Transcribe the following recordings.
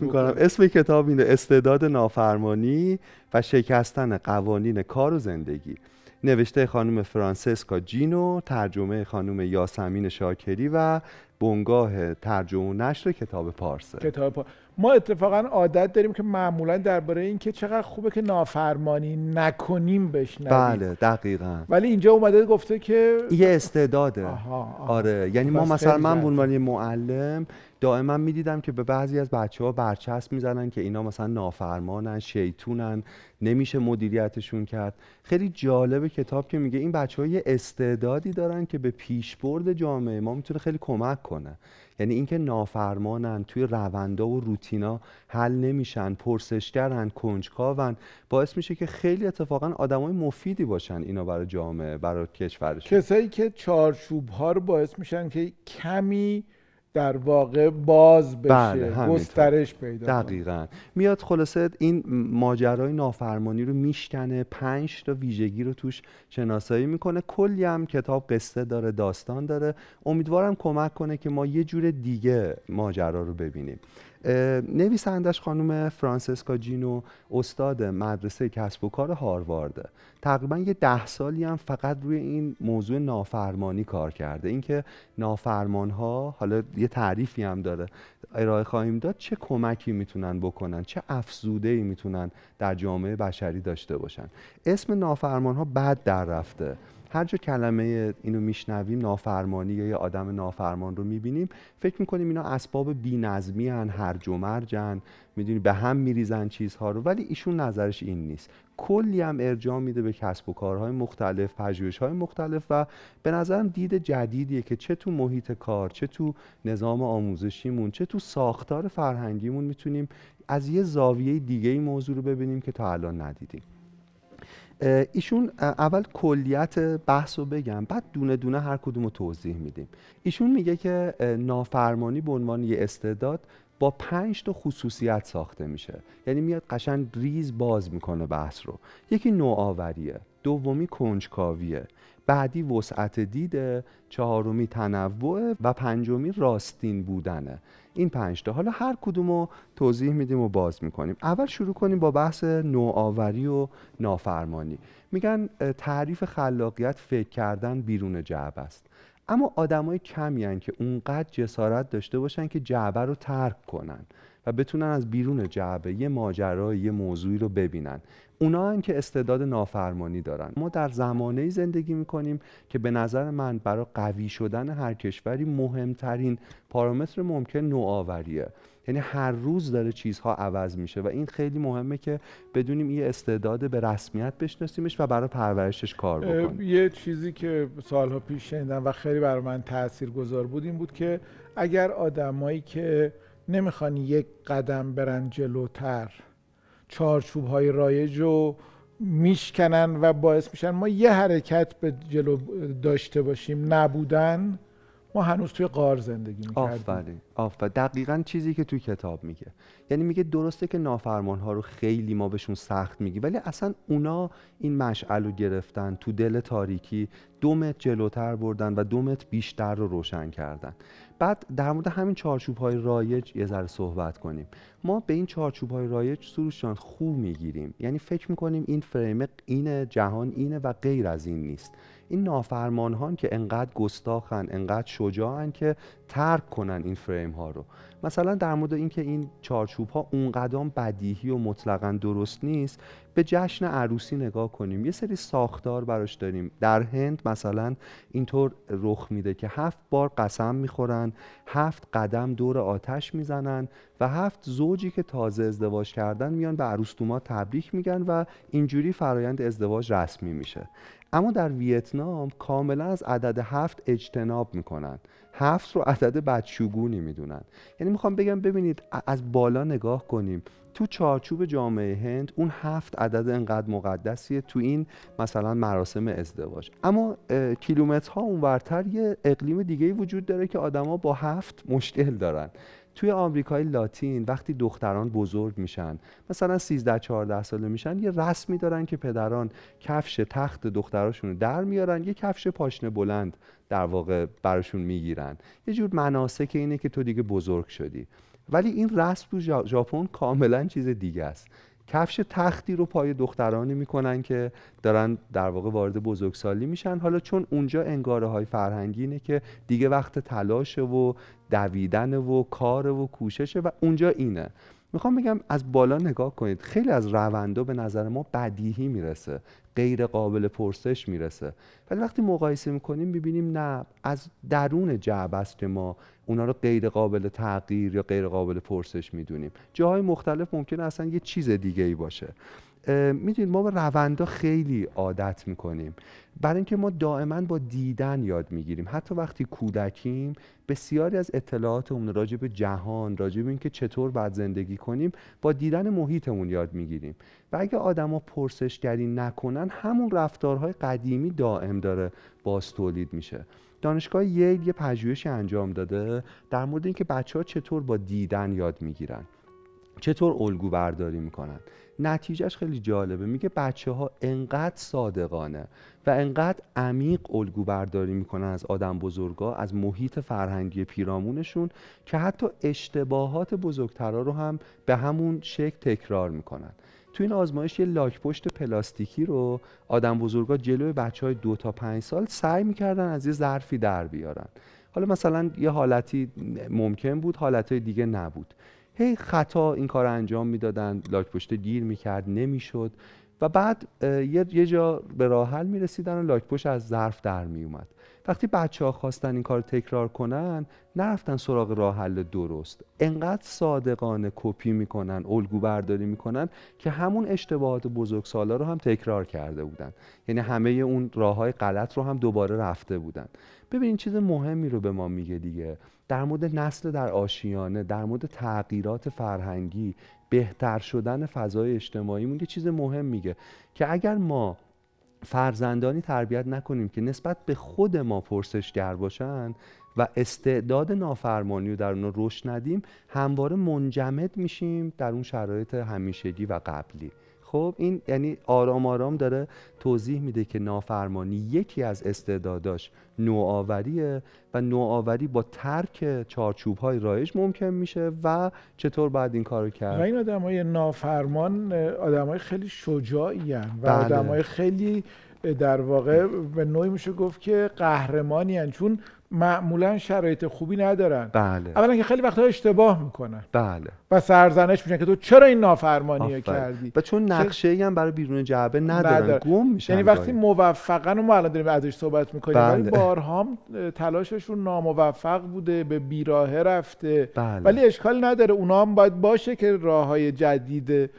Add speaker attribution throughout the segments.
Speaker 1: می‌کنم. اسم کتاب اینه استعداد نافرمانی و شکستن قوانین کار و زندگی. نوشته خانم فرانسسکا جینو ترجمه خانم یاسمین شاکری و بنگاه ترجمه و نشر کتاب پارسه.
Speaker 2: کتاب پا... ما اتفاقا عادت داریم که معمولا درباره این که چقدر خوبه که نافرمانی نکنیم بشنویم.
Speaker 1: بله دقیقا.
Speaker 2: ولی اینجا اومده گفته که
Speaker 1: یه استعداده.
Speaker 2: آها، آها.
Speaker 1: آره یعنی ما
Speaker 2: پس
Speaker 1: مثلا من به. عنوان معلم دائما می‌دیدم که به بعضی از بچه ها برچسب می‌زنن که اینا مثلا نافرمانن شیطونن نمیشه مدیریتشون کرد. خیلی جالب کتاب که میگه این بچه ها یه استعدادی دارن که به پیشبرد جامعه ما می‌تونه خیلی کمک کنه. یعنی اینکه نافرمانن توی روندا و روتینا حل نمیشن پرسشگرن کنجکاون باعث میشه که خیلی اتفاقا آدمای مفیدی باشن اینا برای جامعه برای کشورشون.
Speaker 2: کسایی که چارچوب ها رو باعث میشن که کمی در واقع باز بشه
Speaker 1: بله،.
Speaker 2: گسترش پیدا کنه.
Speaker 1: دقیقا میاد خلاصه این ماجرای نافرمانی رو میشکنه پنج تا ویژگی رو توش شناسایی می‌کنه کلی هم کتاب قصه داره داستان داره امیدوارم کمک کنه که ما یه جور دیگه ماجرا رو ببینیم نویسندش خانم فرانسسکا جینو استاد مدرسه کسب و کار هاروارده تقریبا یه ده سالی هم فقط روی این موضوع نافرمانی کار کرده. اینکه نافرمان ها حالا یه تعریفی هم داره ارائه خواهیم داد چه کمکی می‌تونن بکنن چه افزوده ای می‌تونن در جامعه بشری داشته باشن. اسم نافرمان ها بد در رفته. هر جا کلمه اینو میشنویم نافرمانی یا یه آدم نافرمان رو می‌بینیم فکر می‌کنیم اینا اسباب بینظمی هن هرج و مرجن می‌دونی به هم میریزن چیزها رو ولی ایشون نظرش این نیست. کلی هم ارجاع میده به کسب و کارهای مختلف پژوهش‌های مختلف و به نظرم دید جدیدیه که چه تو محیط کار چه تو نظام آموزشیمون چه تو ساختار فرهنگیمون می‌تونیم از یه زاویه دیگه این موضوع رو ببینیم که تا الان ندیدیم. ایشون اول کلیت بحث رو بگم بعد دونه دونه هر کدوم رو توضیح میدیم. ایشون میگه که نافرمانی به عنوان یه استعداد با پنج تا خصوصیت ساخته میشه. یعنی میاد قشنگ ریز باز می‌کنه بحث رو. یکی نوآوریه دومی کنجکاویه. بعدی وسعت دیده چهارمی تنوع و پنجمی راستین بودنه این پنج تا. حالا هر کدوم رو توضیح میدیم و باز می‌کنیم. اول شروع کنیم با بحث نوآوری و نافرمانی. میگن تعریف خلاقیت فکر کردن بیرون جعبه است. اما آدمای کمی هن که اونقدر جسارت داشته باشن که جعبه رو ترک کنن. و بتونن از بیرون جعبه یه ماجرا یه موضوعی رو ببینن. اونا هن که استعداد نافرمانی دارن. ما در زمانه زندگی می‌کنیم که به نظر من برای قوی شدن هر کشوری مهمترین پارامتر ممکن نوآوریه. یعنی هر روز داره چیزها عوض میشه و این خیلی مهمه که بدونیم یه استعداد به رسمیت بشناسیمش و برای پرورشش کار بکنیم.
Speaker 2: یه چیزی که سالها پیش شنیدم و خیلی برای من تأثیر گذار بود این بود که اگر آدمایی که نمی‌خوان یک قدم برن جلوتر. چارچوب های رایج رو میشکنن و باعث میشن ما یه حرکت به جلو داشته باشیم. نبودن ما هنوز توی قار زندگی می‌کردیم.
Speaker 1: آفرین آفرین. دقیقا چیزی که توی کتاب میگه. یعنی میگه درسته که نافرمان ها رو خیلی ما بهشون سخت میگی ولی اصلا اونا این مشعل رو گرفتن تو دل تاریکی دو متر جلوتر بردن و دو متر بیشتر رو روشن کردن. بعد در مورد همین چارچوب های رایج یه ذره صحبت کنیم. ما به این چارچوب های رایج سروش جان خوب می‌گیریم. یعنی فکر می‌کنیم این فریم اینه جهان اینه و غیر از این نیست. این نافرمان ها که انقدر گستاخن انقدر شجاعن که ترک کنن این فریم ها رو. مثلا در مورد اینکه این چارچوب ها اونقدر بدیهی و مطلقا درست نیست به جشن عروسی نگاه کنیم. یه سری ساختار براش داریم. در هند مثلا اینطور رخ میده که هفت بار قسم می‌خورن هفت قدم دور آتش می‌زنن و هفت زوجی که تازه ازدواج کردن میان به عروستوما تبریک میگن و اینجوری فرایند ازدواج رسمی میشه. اما در ویتنام کاملا از عدد هفت اجتناب می‌کنن. هفت رو عدد بدشگونی می‌دونن. یعنی می‌خوام بگم ببینید از بالا نگاه کنیم تو چارچوب جامعه هند اون هفت عدد انقدر مقدسیه تو این مثلا مراسم ازدواج. اما کیلومترها اونورتر یه اقلیم دیگه وجود داره که آدما با هفت مشکل دارن. توی آمریکای لاتین وقتی دختران بزرگ میشن مثلا 13 14 ساله میشن یه رسمی دارن که پدران کفش تخت دختراشون در میارن یه کفش پاشنه بلند در واقع براشون می‌گیرن. یه جور مناسک اینه که تو دیگه بزرگ شدی. ولی این رسم تو ژاپن کاملا چیز دیگه است. کفش تختی رو پای دخترانی می‌کنن که دارن در واقع وارد بزرگسالی میشن. حالا چون اونجا انگاره های فرهنگی اینه که دیگه وقت تلاشه و دویدن و کار و کوششه و اونجا اینه. می‌خوام بگم از بالا نگاه کنید خیلی از روندا به نظر ما بدیهی می‌رسه غیر قابل پرسش می‌رسه. ولی وقتی مقایسه می‌کنیم می‌بینیم نه از درون جعب است ما اونا رو غیر قابل تغییر یا غیر قابل پرسش می‌دونیم. جاهای مختلف ممکن اصلا یه چیز دیگه ای باشه. می‌دونید ما به روندا خیلی عادت می‌کنیم. برای اینکه ما دائما با دیدن یاد می‌گیریم. حتی وقتی کودکیم بسیاری از اطلاعاتمون راجع به جهان راجع به اینکه چطور باید زندگی کنیم با دیدن محیطمون یاد می‌گیریم. و اگه آدما پرسشگری نکنن همون رفتارهای قدیمی دائم داره باز تولید میشه. دانشگاه ییل یه پژوهشی انجام داده در مورد اینکه بچه ها چطور با دیدن یاد می‌گیرن. چطور الگو برداری می‌کنن. نتیجهش خیلی جالبه. میگه بچه ها انقدر صادقانه و انقدر عمیق الگو برداری می‌کنن از آدم بزرگا از محیط فرهنگی پیرامونشون که حتی اشتباهات بزرگترا رو هم به همون شکل تکرار می‌کنن. تو این آزمایش یه لاک پشت پلاستیکی رو آدم بزرگا جلوی بچه های دو تا پنج سال سعی می‌کردن از یه ظرفی در بیارن. حالا مثلا یه حالتی ممکن بود حالتهای دیگه نبود. هی خطا این کار انجام می‌دادن لاک پشت گیر می‌کرد نمی‌شد. و بعد یه جا به راه حل می‌رسیدن و لاک پشت از ظرف در میومد. وقتی بچه ها خواستن این کار تکرار کنن نرفتن سراغ راه حل درست. انقدر صادقانه کپی می‌کنن الگو برداری می‌کنن که همون اشتباهات بزرگسالا رو هم تکرار کرده بودن. یعنی همه اون راه های غلط رو هم دوباره رفته بودن. ببینین چیز مهمی رو به ما میگه دیگه. در مورد نسل در آشیانه در مورد تغییرات فرهنگی بهتر شدن فضای اجتماعیمون یه چیز مهم میگه که اگر ما فرزندانی تربیت نکنیم که نسبت به خود ما پرسشگر باشن و استعداد نافرمانی رو در اونا رشد ندیم همواره منجمد میشیم در اون شرایط همیشگی و قبلی. خب این یعنی آرام آرام داره توضیح میده که نافرمانی یکی از استعداداش نوآوریه و نوآوری با ترک چارچوب های رایج ممکن میشه و چطور باید این کارو کرد
Speaker 2: و این آدم های نافرمان آدم های خیلی شجاعی و بله. آدم های خیلی در واقع به نوعی میشه گفت که قهرمانی چون معمولا شرایط خوبی ندارن.
Speaker 1: بله.
Speaker 2: اولا که خیلی وقتها اشتباه می‌کنن.
Speaker 1: بله.
Speaker 2: و سرزنش میشن که تو چرا این نافرمانی کردی؟
Speaker 1: و چون نقشه ای هم برای بیرون جعبه ندارن گم میشن
Speaker 2: یعنی وقتی موفقن و ما الان داریم ازش صحبت می‌کنیم بله. بارها تلاششون ناموفق بوده به بیراهه رفته.
Speaker 1: بله.
Speaker 2: ولی اشکال نداره. اونا هم باید باشه که راه های جدید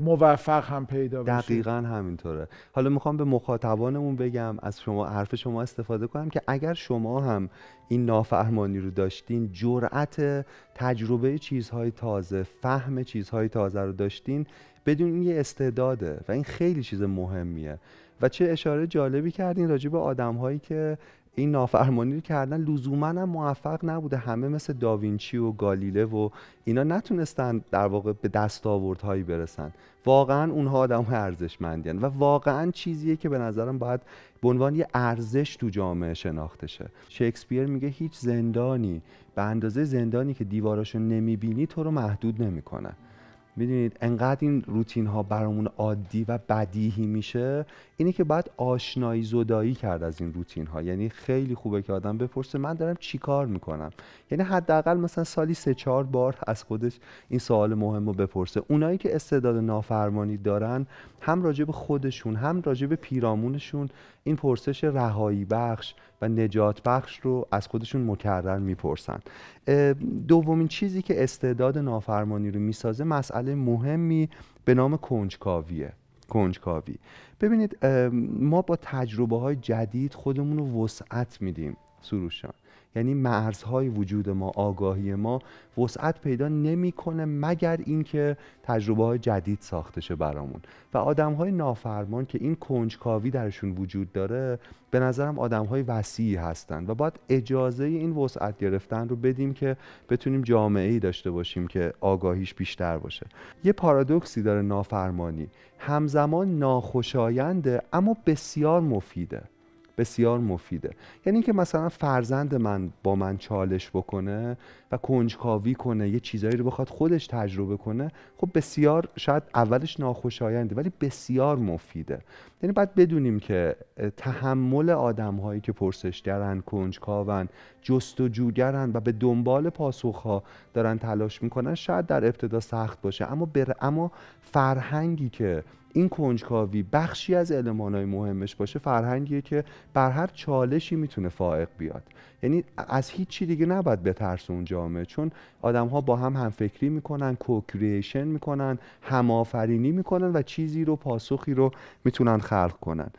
Speaker 2: موفق هم پیدا
Speaker 1: بشه. دقیقا همینطوره. حالا می‌خوام به مخاطبانمون بگم از شما حرف شما استفاده کنم که اگر شما هم این نافرمانی رو داشتین جرأت تجربه چیزهای تازه فهم چیزهای تازه رو داشتین بدون این یه استعداده و این خیلی چیز مهمیه. و چه اشاره جالبی کردین راجع به آدم هایی که این نافرمانی رو کردن لزوما هم موفق نبوده. همه مثل داوینچی و گالیله و اینا نتونستن در واقع به دستاوردهایی برسن. واقعا اونها آدم های ارزشمندین و واقعا چیزیه که به نظرم باید به عنوان یه ارزش تو جامعه شناخته شه. شکسپیر میگه هیچ زندانی به اندازه زندانی که دیواراشو نمی‌بینی تو رو محدود نمی‌کنه. می‌دونید انقدر این روتین ها برامون عادی و بدیهی میشه اینه که باید آشنایی زدایی کرد از این روتین ها یعنی خیلی خوبه که آدم بپرسه من دارم چی کار می‌کنم؟ یعنی حداقل مثلا سالی سه چهار بار از خودش این سوال مهم رو بپرسه. اونایی که استعداد نافرمانی دارن هم راجع به خودشون هم راجع به پیرامونشون این پرسش رهایی بخش و نجات بخش رو از خودشون مکرر می‌پرسن. دومین چیزی که استعداد نافرمانی رو می‌سازه مسئله مهمی به نام کنجکاویه. کنجکاوی. ببینید ما با تجربه های جدید خودمون رو وسعت میدیم سروشان یعنی مرزهای وجود ما آگاهی ما وسعت پیدا نمی‌کنه مگر اینکه تجربه های جدید ساخته شه برامون. و آدم های نافرمان که این کنجکاوی درشون وجود داره به نظرم آدم های وسیعی هستن و باید اجازه این وسعت گرفتن رو بدیم که بتونیم جامعه ای داشته باشیم که آگاهیش بیشتر باشه. یه پارادوکسی داره نافرمانی. همزمان ناخوشاینده اما بسیار مفیده. بسیار مفیده. یعنی اینکه مثلا فرزند من با من چالش بکنه و کنجکاوی کنه یه چیزایی رو بخواد خودش تجربه کنه خب بسیار شاید اولش ناخوشاینده ولی بسیار مفیده. یعنی باید بدونیم که تحمل آدم هایی که پرسشگرن کنجکاون جستجوگرن و به دنبال پاسخ دارن تلاش می‌کنن شاید در ابتدا سخت باشه. اما بر... اما فرهنگی که این کنجکاوی بخشی از های مهمش باشه فرهنگیه که بر هر چالشی می‌تونه فائق بیاد. یعنی از هیچ چی دیگه نباید بترس اون جامعه چون آدم ها با هم همفکری می‌کنن کوکریشن می‌کنن همآفرینی می‌کنن و چیزی رو پاسخی رو می‌تونن خلق کنن.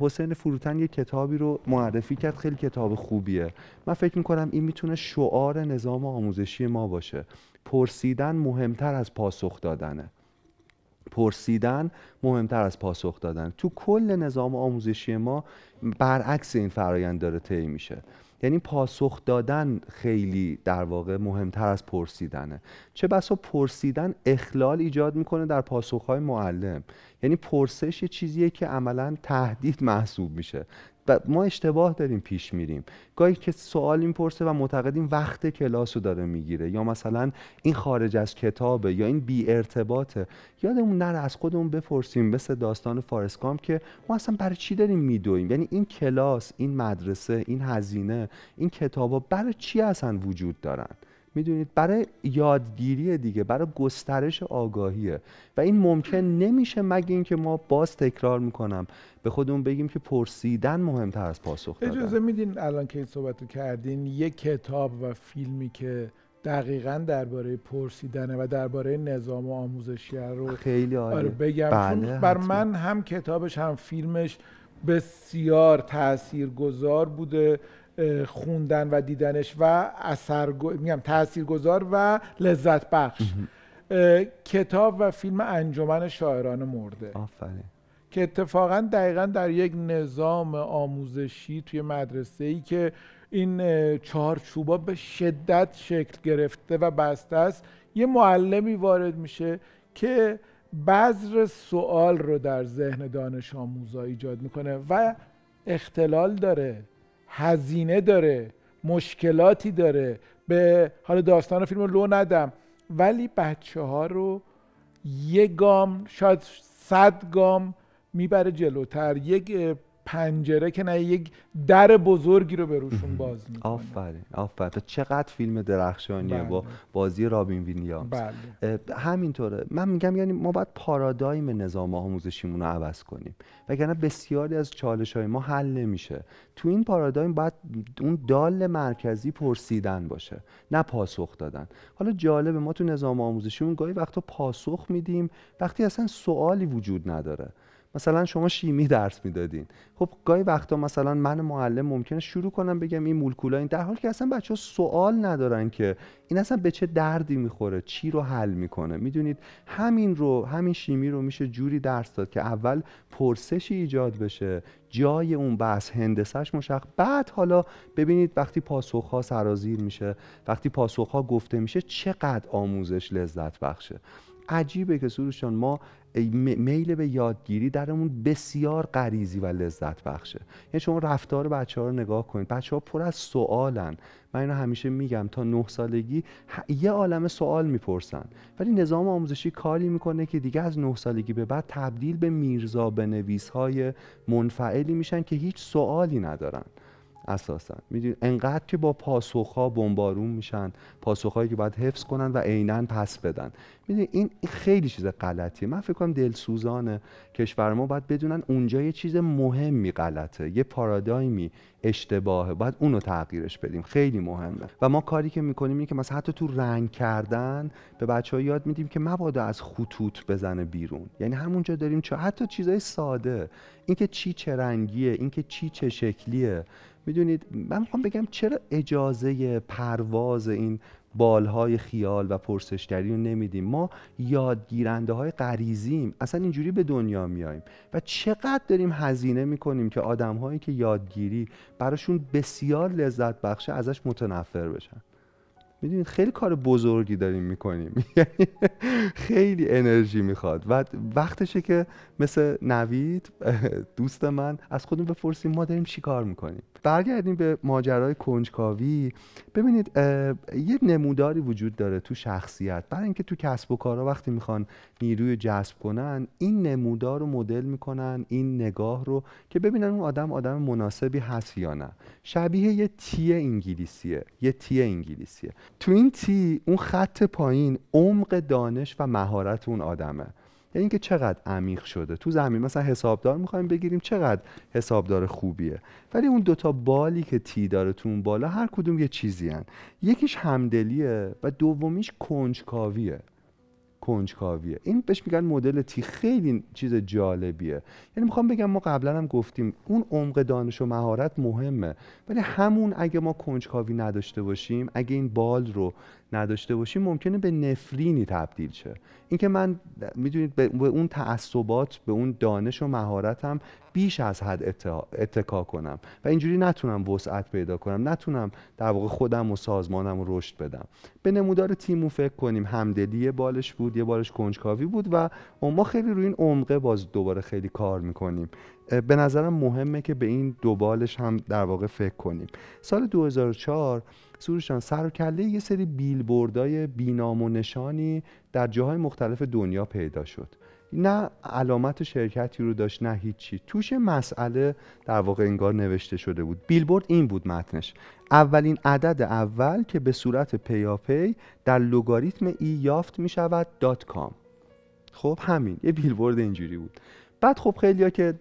Speaker 1: حسین فروتن یه کتابی رو معرفی کرد خیلی کتاب خوبیه. من فکر می‌کنم این می‌تونه شعار نظام آموزشی ما باشه. پرسیدن مهمتر از پاسخ دادنه. پرسیدن مهمتر از پاسخ دادن. تو کل نظام آموزشی ما برعکس این فرایند داره طی میشه. یعنی پاسخ دادن خیلی در واقع مهمتر از پرسیدنه. چه بسا پرسیدن اخلال ایجاد می‌کنه در پاسخهای معلم. یعنی پرسش یه چیزیه که عملا تهدید محسوب میشه. ما اشتباه داریم پیش میریم. گاهی که سوال می‌پرسه و معتقدیم وقت کلاس رو داره می‌گیره. یا مثلا این خارج از کتابه یا این بی ارتباطه. یادمون نره از خودمون بپرسیم مثل داستان فارسکام که ما اصلا برای چی داریم میدویم؟ یعنی این کلاس این مدرسه این هزینه این کتابا برای چی اصلا وجود دارن؟ می‌دونید برای یادگیری دیگه برای گسترش آگاهیه. و این ممکن نمیشه مگه اینکه ما باز تکرار می‌کنم. به خودمون بگیم که پرسیدن مهمتر از پاسخ دادن.
Speaker 2: اجازه میدین الان که این صحبت کردین یک کتاب و فیلمی که دقیقا درباره پرسیدنه و درباره نظام آموزشی رو
Speaker 1: خیلی آره
Speaker 2: بگم. بله بر من هم کتابش هم فیلمش بسیار تاثیرگذار بوده. خوندن و دیدنش و اثر میگم تاثیرگذار و لذت بخش. کتاب و فیلم انجمن شاعران مرده.
Speaker 1: آفرین.
Speaker 2: که اتفاقا دقیقا در یک نظام آموزشی توی مدرسه ای که این چهار چوبا به شدت شکل گرفته و بسته است یه معلمی وارد میشه که بذر سوال رو در ذهن دانش آموزا ایجاد می‌کنه و اختلال داره. هزینه داره مشکلاتی داره. به حال داستان فیلم رو لو ندم. ولی بچه ها رو یه گام شاید صد گام می‌بره جلوتر. یک پنجره که نه یک در بزرگی رو به روشون باز می‌کنه.
Speaker 1: آفرین آفرین. چقدر فیلم درخشانیه بله. با بازی رابین ویلیامز. بله. همینطوره. من میگم یعنی ما باید پارادایم نظام آموزشیمون رو عوض کنیم. وگرنه بسیاری از چالش های ما حل نمیشه. تو این پارادایم باید اون دال مرکزی پرسیدن باشه نه پاسخ دادن. حالا جالبه ما تو نظام آموزشیمون گاهی وقتا پاسخ میدیم وقتی اصلا سوالی وجود نداره. مثلا شما شیمی درس می‌دادین. خب گاهی وقتا مثلا من معلم ممکنه شروع کنم بگم این مولکولا این در حالی که اصلا بچه ها سوال ندارن که این اصلا به چه دردی می‌خوره چی رو حل می‌کنه. می‌دونید همین رو همین شیمی رو میشه جوری درس داد که اول پرسشی ایجاد بشه جای اون بحث هندسش مشخص بعد حالا ببینید وقتی پاسخ ها سرازیر میشه وقتی پاسخ ها گفته میشه چقدر آموزش لذت بخشه. عجیبه که سروشان ما میل به یادگیری درمون بسیار غریزی و لذت بخشه. یعنی شما رفتار بچه ها رو نگاه کنید بچه ها پر از سوالن. من اینو همیشه میگم تا نه سالگی یه عالم سوال می‌پرسن. ولی نظام آموزشی کاری می‌کنه که دیگه از نه سالگی به بعد تبدیل به میرزا به نویس های منفعلی میشن که هیچ سوالی ندارن. اساسا. می‌دونید انقدر که با پاسخها بمبارون میشن پاسخهایی که باید حفظ کنن و عینا پس بدن. می‌دونید این خیلی چیز غلطیه. من فکر کنم دلسوزانه کشور ما باید بدونن اونجا یه چیز مهمی غلطه. یه پارادایمی اشتباهه. باید اونو تغییرش بدیم. خیلی مهمه. و ما کاری که می‌کنیم اینه که مثلا حتی تو رنگ کردن به بچه ها یاد میدیم که مبادا از خطوط بزنه بیرون. یعنی همونجا داریم چه حتی چیزای ساده. اینکه چی چه رنگیه اینکه چی چه شکلیه. می‌دونید من می‌خوام بگم چرا اجازه پرواز این بالهای خیال و پرسشگری رو نمیدیم؟ ما یادگیرنده های غریزیم اصلا اینجوری به دنیا میاییم و چقدر داریم هزینه می‌کنیم که آدم هایی که یادگیری براشون بسیار لذت بخشه ازش متنفر بشن. می‌دونید خیلی کار بزرگی داریم می‌کنیم. یعنی خیلی انرژی می‌خواد. و وقتشه که مثل نوید دوست من از خودمون بپرسیم ما داریم چی کار می‌کنیم. برگردیم به ماجرای کنجکاوی. ببینید یه نموداری وجود داره تو شخصیت. برای اینکه تو کسب و کارا وقتی می‌خوان نیروی جذب کنن این نمودار رو مدل می‌کنن این نگاه رو که ببینن اون آدم آدم مناسبی هست یا نه. شبیه یه تی انگلیسیه یه تی انگلیسیه. تو این تی اون خط پایین عمق دانش و مهارت اون آدمه. یعنی اینکه چقدر عمیق شده. تو زمین مثلا حسابدار می‌خوایم بگیریم چقدر حسابدار خوبیه. ولی اون دوتا بالی که تی داره تو اون بالا هر کدوم یه چیزی هن. یکیش همدلیه و دومیش کنجکاویه. کنجکاویه. این بهش میگن مدل تی. خیلی چیز جالبیه. یعنی می‌خوام بگم ما قبلا هم گفتیم اون عمق دانش و مهارت مهمه ولی همون اگه ما کنجکاوی نداشته باشیم اگه این بال رو نداشته باشیم ممکنه به نفرینی تبدیل شه. اینکه من می‌دونید به اون تعصبات به اون دانش و مهارتم بیش از حد اتکا کنم. و اینجوری نتونم وسعت پیدا کنم. نتونم در واقع خودم و سازمانم رو رشد بدم. به نمودار تیمو فکر کنیم. همدلی بالش بود یه بالش کنجکاوی بود و ما خیلی روی این عمقه باز دوباره خیلی کار می‌کنیم. به نظرم مهمه که به این دو بالش هم در واقع فکر کنیم. سال 2004 سروشان سر و کله یه سری بیلبوردای بینام و نشانی در جاهای مختلف دنیا پیدا شد. نه علامت شرکتی رو داشت نه هیچی. توش مسئله در واقع انگار نوشته شده بود. بیلبورد این بود متنش. اولین عدد اول که به صورت پیاپی در لوگاریتم ای یافت می شود دات کام. خب همین یه بیلبورد اینجوری بود. بعد خب خیلیا که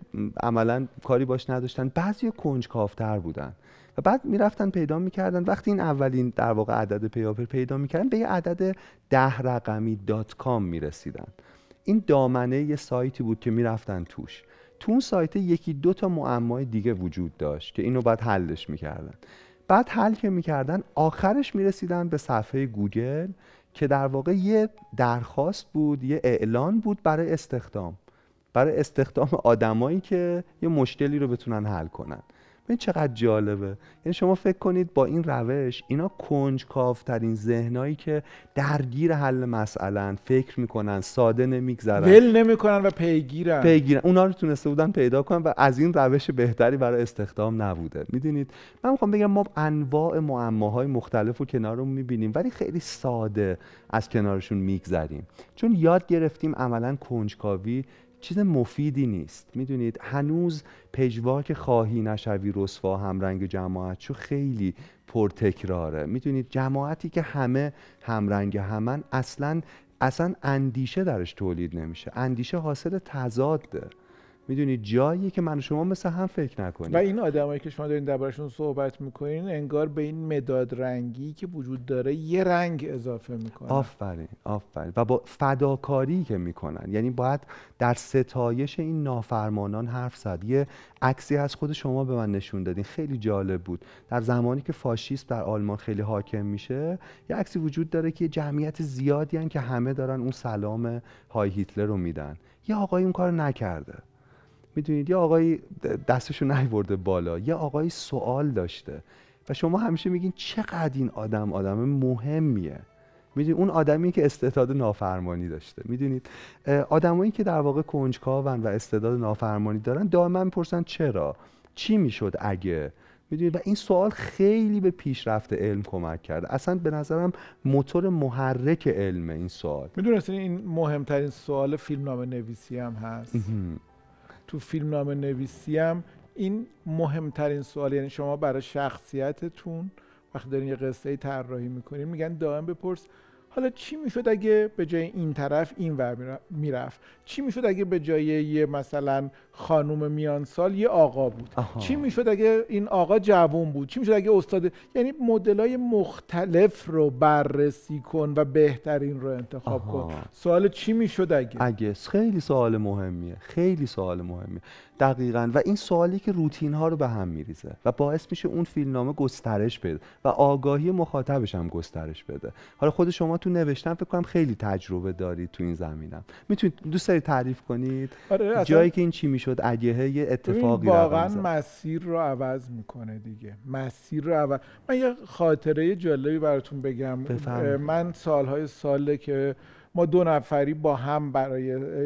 Speaker 1: عملا کاری باش نداشتن بعضی کنجکافتر بودن. و بعد می‌رفتن پیدا می‌کردن. وقتی این اولین در واقع عدد پی رو اگر پیدا می‌کردن به یه عدد ده رقمی dot com می‌رسیدن. این دامنه یه سایتی بود که می‌رفتن توش. تو اون سایت یکی دو تا معمای دیگه وجود داشت که اینو بعد حلش می‌کردن. بعد حل که می‌کردن آخرش می‌رسیدن به صفحه گوگل که در واقع یه درخواست بود یه اعلان بود برای استخدام. برای استخدام آدمایی که یه مشکلی رو بتونن حل کنن. این چقدر جالبه. یعنی شما فکر کنید با این روش اینا کنجکاوترین ذهنایی که درگیر حل مسئله فکر می‌کنن ساده نمیگذرن.
Speaker 2: ول نمی‌کنن و پیگیرن.
Speaker 1: پیگیرن. اونا رو تونسته بودن پیدا کنن و از این روش بهتری برای استخدام نبوده. می‌دونید؟ من می‌خوام بگم ما انواع معماهای مختلف رو کنارمون می‌بینیم ولی خیلی ساده از کنارشون میگذریم. چون یاد گرفتیم عملا کنجکاوی چیز مفیدی نیست. می‌دونید هنوز پژواک خواهی نشوی رسوا همرنگ جماعت چون خیلی پرتکراره. می‌دونید جماعتی که همه همرنگ همن اصلا اصلا اندیشه درش تولید نمیشه. اندیشه حاصل تضاده. می‌دونید جایی که من و شما مثل هم فکر نکنیم.
Speaker 2: و این آدمایی که شما دارین دربارشون صحبت می‌کنین انگار به این مداد رنگی که وجود داره یه رنگ اضافه می‌کنن
Speaker 1: آفرین آفرین. و با فداکاری که می‌کنن. یعنی باید در ستایش این نافرمانان حرف زد. یه عکسی از خود شما به من نشون دادین. خیلی جالب بود. در زمانی که فاشیسم در آلمان خیلی حاکم میشه یه عکسی وجود داره که جمعیت زیادی هن که همه دارن اون سلام های هیتلر رو میدن. یه آقای اون کار نکرده. می‌دونید یه آقایی دستشو نیورده بالا یه آقایی سوال داشته و شما همیشه میگین چقدر این آدم آدم مهمیه. می‌دونید اون آدمی که استعداد نافرمانی داشته. می‌دونید آدمایی که در واقع کنجکاون و استعداد نافرمانی دارن دائما می‌پرسن چرا؟ چی می‌شد اگه؟ می‌دونید و این سوال خیلی به پیشرفت علم کمک کرده. اصلا به نظرم موتور محرک علم این سوال.
Speaker 2: می‌دونستین این مهمترین سوال فیلمنامه نویسی هم هست؟ تو فیلم نویسی هم این مهمترین سوال یعنی شما برای شخصیتتون وقتی دارین یه قصه طراحی می‌کنین میگن دائم بپرس حالا چی می‌شد اگه به جای این طرف این ور می‌رفت؟ چی می‌شد اگه به جای یه مثلا خانوم میان سال یه آقا بود؟ چی می‌شد اگه این آقا جوون بود؟ چی می‌شد اگه استاد یعنی های مختلف رو بررسی کن و بهترین رو انتخاب کن. سوال چی می‌شد اگه؟
Speaker 1: اگه خیلی سوال مهمیه. خیلی سوال مهمیه. دقیقا. و این سوالی که روتین ها رو به هم میریزه و باعث میشه اون فیلمنامه گسترش بده و آگاهی مخاطبش هم گسترش بده. حالا خود شما تو نوشتن فکر کنم خیلی تجربه دارید تو این زمینم. می‌تونید دوست تعریف کنید.
Speaker 2: آره
Speaker 1: جایی که این چی می‌شد اگه یه اتفاقی
Speaker 2: واقعا مسیر رو عوض می‌کنه دیگه. مسیر رو عوض من یه خاطره جالبی براتون بگم.
Speaker 1: بفرم.
Speaker 2: من سالهای ساله که ما دو نفری با هم برای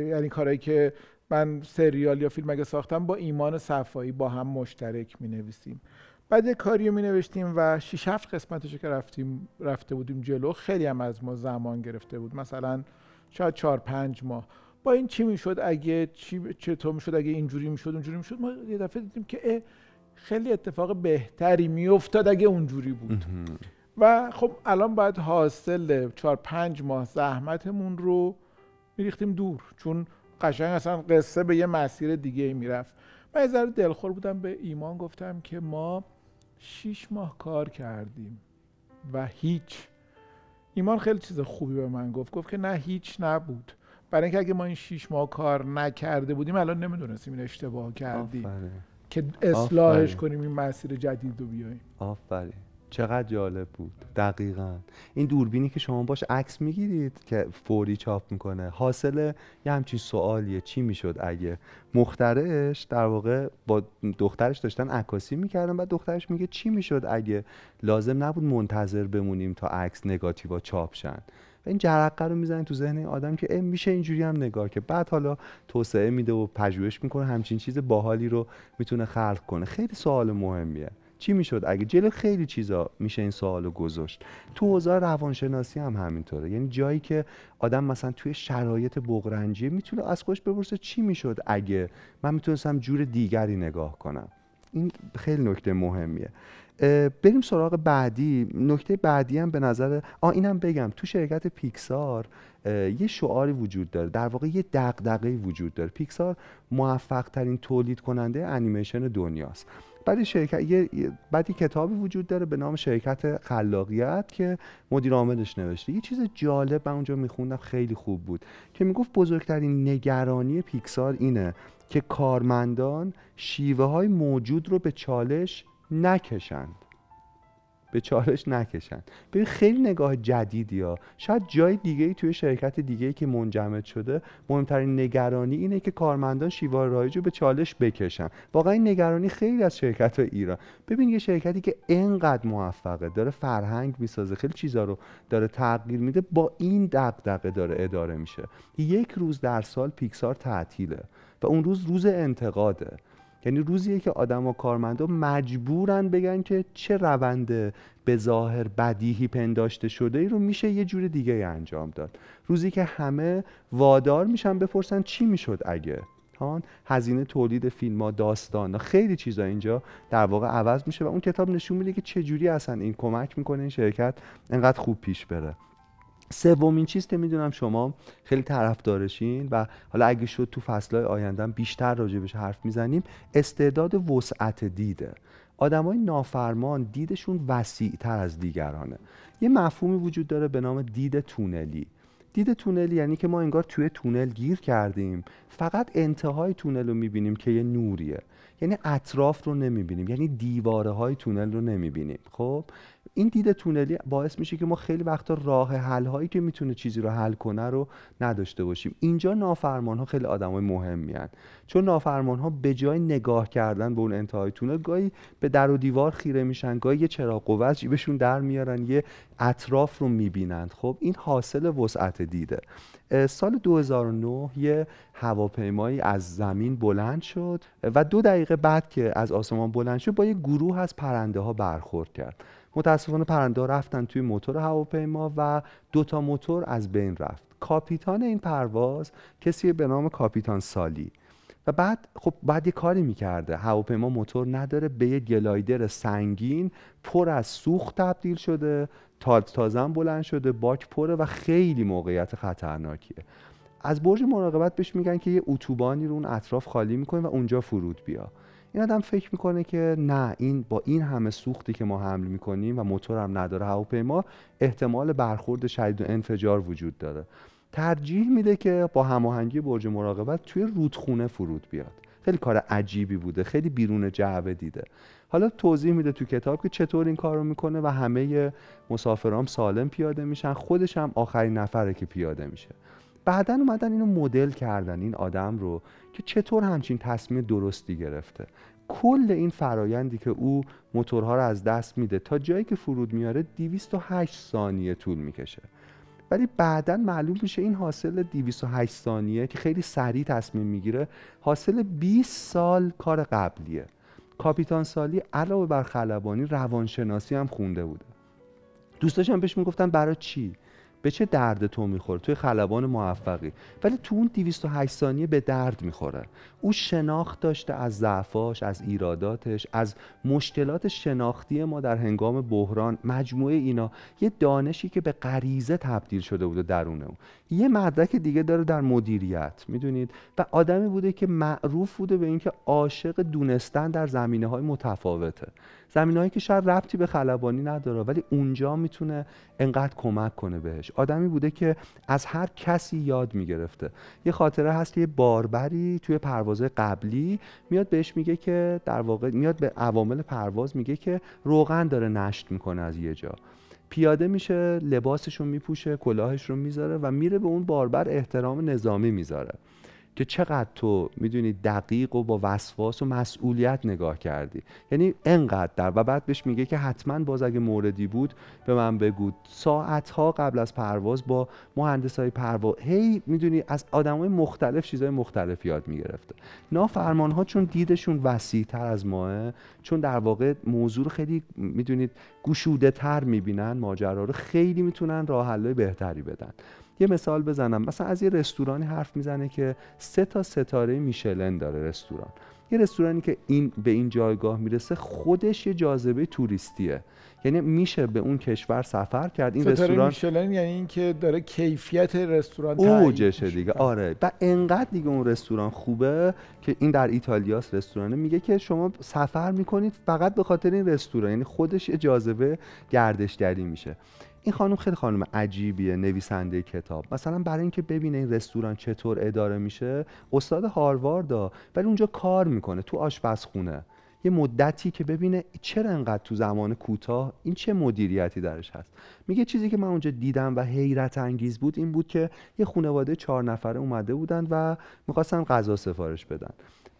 Speaker 2: یعنی کارهایی که من سریال یا فیلم اگه ساختم با ایمان صفایی با هم مشترک می نویسیم بعد کاری می نوشتیم و 6 7 قسمتش که رفتیم رفته بودیم جلو خیلی هم از ما زمان گرفته بود. مثلا شاید 4 5 ماه. با این چی می‌شد؟ اگه چی چطور می‌شد؟ اگه اینجوری می‌شد اونجوری می‌شد؟ ما یه دفعه دیدیم که خیلی اتفاق بهتری میافتاد اگه اونجوری بود. و خب الان باید حاصل 4 5 ماه زحمتمون رو میریختیم دور چون قشنگ اصلا قصه به یه مسیر دیگه ای می‌رفت. من یه ذره دلخور بودم به ایمان گفتم که ما شیش ماه کار کردیم و هیچ. ایمان خیلی چیز خوبی به من گفت گفت که نه هیچ نبود. برای اینکه اگه ما این شیش ماه کار نکرده بودیم الان نمی‌دونستیم این اشتباه کردیم.
Speaker 1: آفره.
Speaker 2: که اصلاحش
Speaker 1: آفرین.
Speaker 2: کنیم این مسیر جدید رو بیاییم.
Speaker 1: آفرین. چقدر جالب بود. دقیقا. این دوربینی که شما باش عکس می‌گیرید که فوری چاپ می‌کنه. حاصل یه همچین سوالیه. چی می‌شد اگه؟ مخترش در واقع با دخترش داشتن عکاسی می‌کردن بعد دخترش میگه چی می‌شد اگه؟ لازم نبود منتظر بمونیم تا عکس نگاتیوا چاپ شن. این جرقه رو می‌زنه تو ذهن آدم که میشه اینجوری هم نگاه که بعد حالا توسعه میده و پژوهش می‌کنه همچین چیز باحالی رو می‌تونه خلق کنه. خیلی سوال مهمیه. چی می‌شد اگه جلو خیلی چیزا میشه این سوالو گذاشت؟ تو حوزه روانشناسی هم همینطوره. یعنی جایی که آدم مثلا توی شرایط بغرنجی می‌تونه از خودش بپرسه چی می‌شد اگه من می‌تونستم جور دیگری نگاه کنم. این خیلی نکته مهمیه. بریم سراغ بعدی. نکته بعدی هم به نظر آ اینم بگم. تو شرکت پیکسار یه شعاری وجود داره. در واقع یه دغدغه وجود داره. پیکسار موفق ترین تولید کننده انیمیشن دنیاست. بعد شرکت یه یه- بعد یه کتابی وجود داره به نام شرکت خلاقیت که مدیر عاملش نوشته. یه چیز جالب من اونجا میخوندم خیلی خوب بود که می‌گفت بزرگترین نگرانی پیکسار اینه که کارمندان شیوه های موجود رو به چالش نکشند. به چالش نکشند. ببین خیلی نگاه جدیدی ها. شاید جای دیگه ای توی شرکت دیگه ای که منجمد شده مهمترین نگرانی اینه که کارمندان شیوه رایج رو به چالش بکشن. واقعا این نگرانی خیلی از شرکت های ایران. ببین یه شرکتی که انقدر موفقه داره فرهنگ می‌سازه خیلی چیزا رو داره تغییر میده با این دغدغه داره اداره میشه. یک روز در سال پیکسار تعطیله و اون روز روز انتقاده. یعنی روزیه که آدم و کارمندا مجبورن بگن که چه روند به ظاهر بدیهی پنداشته شده ای رو میشه یه جور دیگه انجام داد. روزی که همه وادار میشن بپرسن چی می‌شد اگه؟ هان هزینه تولید فیلم ها داستان خیلی چیزا اینجا در واقع عوض میشه و اون کتاب نشون میده که چه جوری اصلا این کمک می‌کنه این شرکت انقدر خوب پیش بره. سومین چیز که می‌دونم شما خیلی طرفدارشین و حالا اگه شد تو فصلهای آیندهم بیشتر راجبش حرف می‌زنیم استعداد وسعت دیده. آدمای نافرمان دیدشون وسیع تر از دیگرانه. یه مفهومی وجود داره به نام دید تونلی. دید تونل یعنی که ما انگار توی تونل گیر کردیم. فقط انتهای تونل رو می‌بینیم که یه نوریه. یعنی اطراف رو نمی‌بینیم. یعنی دیواره های تونل رو نمی‌بینیم. خب؟ این دید تونلی باعث میشه که ما خیلی وقتا راه حل هایی که می‌تونه چیزی رو حل کنه رو نداشته باشیم. اینجا نافرمان ها خیلی آدمای مهمی هن. چون نافرمان ها به جای نگاه کردن به اون انتهای تونل گاهی به در و دیوار خیره میشن گاهی یه چراغ قوه جیبشون در میارن یه اطراف رو می‌بینند خب این حاصل وسعت دیده. سال 2009 یه هواپیمایی از زمین بلند شد و دو دقیقه بعد که از آسمان بلند شد با یه گروه از پرنده ها برخورد کرد. متاسفانه پرنده رفتن توی موتور هواپیما و دو تا موتور از بین رفت. کاپیتان این پرواز کسی به نام کاپیتان سالی. و بعد خب بعد یه کاری می‌کرده. هواپیما موتور نداره به یه گلایدر سنگین پر از سوخت تبدیل شده تاز تازم بلند شده باک پره و خیلی موقعیت خطرناکیه. از برج مراقبت بهش میگن که یه اتوبانی رو اون اطراف خالی می‌کنه و اونجا فرود بیا. این آدم فکر می‌کنه که نه این با این همه سوختی که ما حمل می‌کنیم و موتور هم نداره هواپیما احتمال برخورد شدید و انفجار وجود داره. ترجیح میده که با هماهنگی برج مراقبت توی رودخونه فرود بیاد. خیلی کار عجیبی بوده خیلی بیرون جعبه دیده. حالا توضیح میده تو کتاب که چطور این کار رو می‌کنه و همه مسافرام سالم پیاده میشن خودش هم آخرین نفره که پیاده میشه. بعدا اومدن اینو مدل کردن این آدم رو که چطور همچین تصمیم درستی گرفته. کل این فرایندی که او موتورها رو از دست میده تا جایی که فرود میاره 208 ثانیه طول می‌کشه. ولی بعدا معلوم میشه این حاصل 208 ثانیه که خیلی سریع تصمیم می‌گیره حاصل 20 سال کار قبلیه. کاپیتان سالی علاوه بر خلبانی روانشناسی هم خونده بوده. دوستاش هم بهش می‌گفتن برای چی؟ به چه درد تو می‌خوره؟ توی خلبان موفقی. ولی تو اون 208 ثانیه به درد می‌خوره. او شناخت داشته از ضعفاش از ایراداتش از مشکلات شناختی ما در هنگام بحران. مجموعه اینا یه دانشی که به غریزه تبدیل شده بوده درونه اون یه مدرک دیگه داره در مدیریت می‌دونید؟ و آدمی بوده که معروف بوده به اینکه عاشق دونستن در زمینه های متفاوته. زمینهایی که شاید ربطی به خلبانی نداره ولی اونجا می‌تونه انقدر کمک کنه بهش. آدمی بوده که از هر کسی یاد می‌گرفته. یه خاطره هست یه باربری توی پرواز قبلی میاد بهش میگه که در واقع میاد به عوامل پرواز میگه که روغن داره نشت می‌کنه از یه جا. پیاده میشه لباسش رو میپوشه کلاهش رو می‌ذاره و میره به اون باربر احترام نظامی می‌ذاره. که چقدر تو می‌دونی دقیق و با وسواس و مسئولیت نگاه کردی. یعنی انقدر. در و بعد بهش میگه که حتما باز اگه موردی بود به من بگو. ساعت ها قبل از پرواز با مهندس های پرواز هی می‌دونی از آدم های مختلف چیزهای مختلف یاد می‌گرفته. نافرمان ها چون دیدشون وسیع تر از ماه چون در واقع موضوع خیلی می‌دونید گشوده تر می‌بینن ماجرا رو خیلی می‌تونن راه بهتری بدن. یه مثال بزنم. مثلا از یه رستورانی حرف می‌زنه که سه تا ستاره میشلن داره رستوران. یه رستورانی که این به این جایگاه می‌رسه خودش یه جاذبه توریستیه. یعنی میشه به اون کشور سفر کرد. این رستوران
Speaker 2: میشلن یعنی اینکه داره کیفیت رستوران
Speaker 1: اوجشه دیگه. آره. و انقدر دیگه اون رستوران خوبه که این در ایتالیاس رستورانه. میگه که شما سفر می‌کنید فقط به خاطر این رستوران. یعنی خودش یه جاذبه گردشگری میشه. این خانم خیلی خانم عجیبیه نویسنده کتاب. مثلا برای اینکه ببینه این رستوران چطور اداره میشه استاد هارواردا ولی اونجا کار می‌کنه تو آشپزخونه. یه مدتی که ببینه چرا انقدر تو زمان کوتاه این چه مدیریتی درش هست. میگه چیزی که من اونجا دیدم و حیرت انگیز بود این بود که یه خانواده چهار نفره اومده بودن و می‌خواستن غذا سفارش بدن.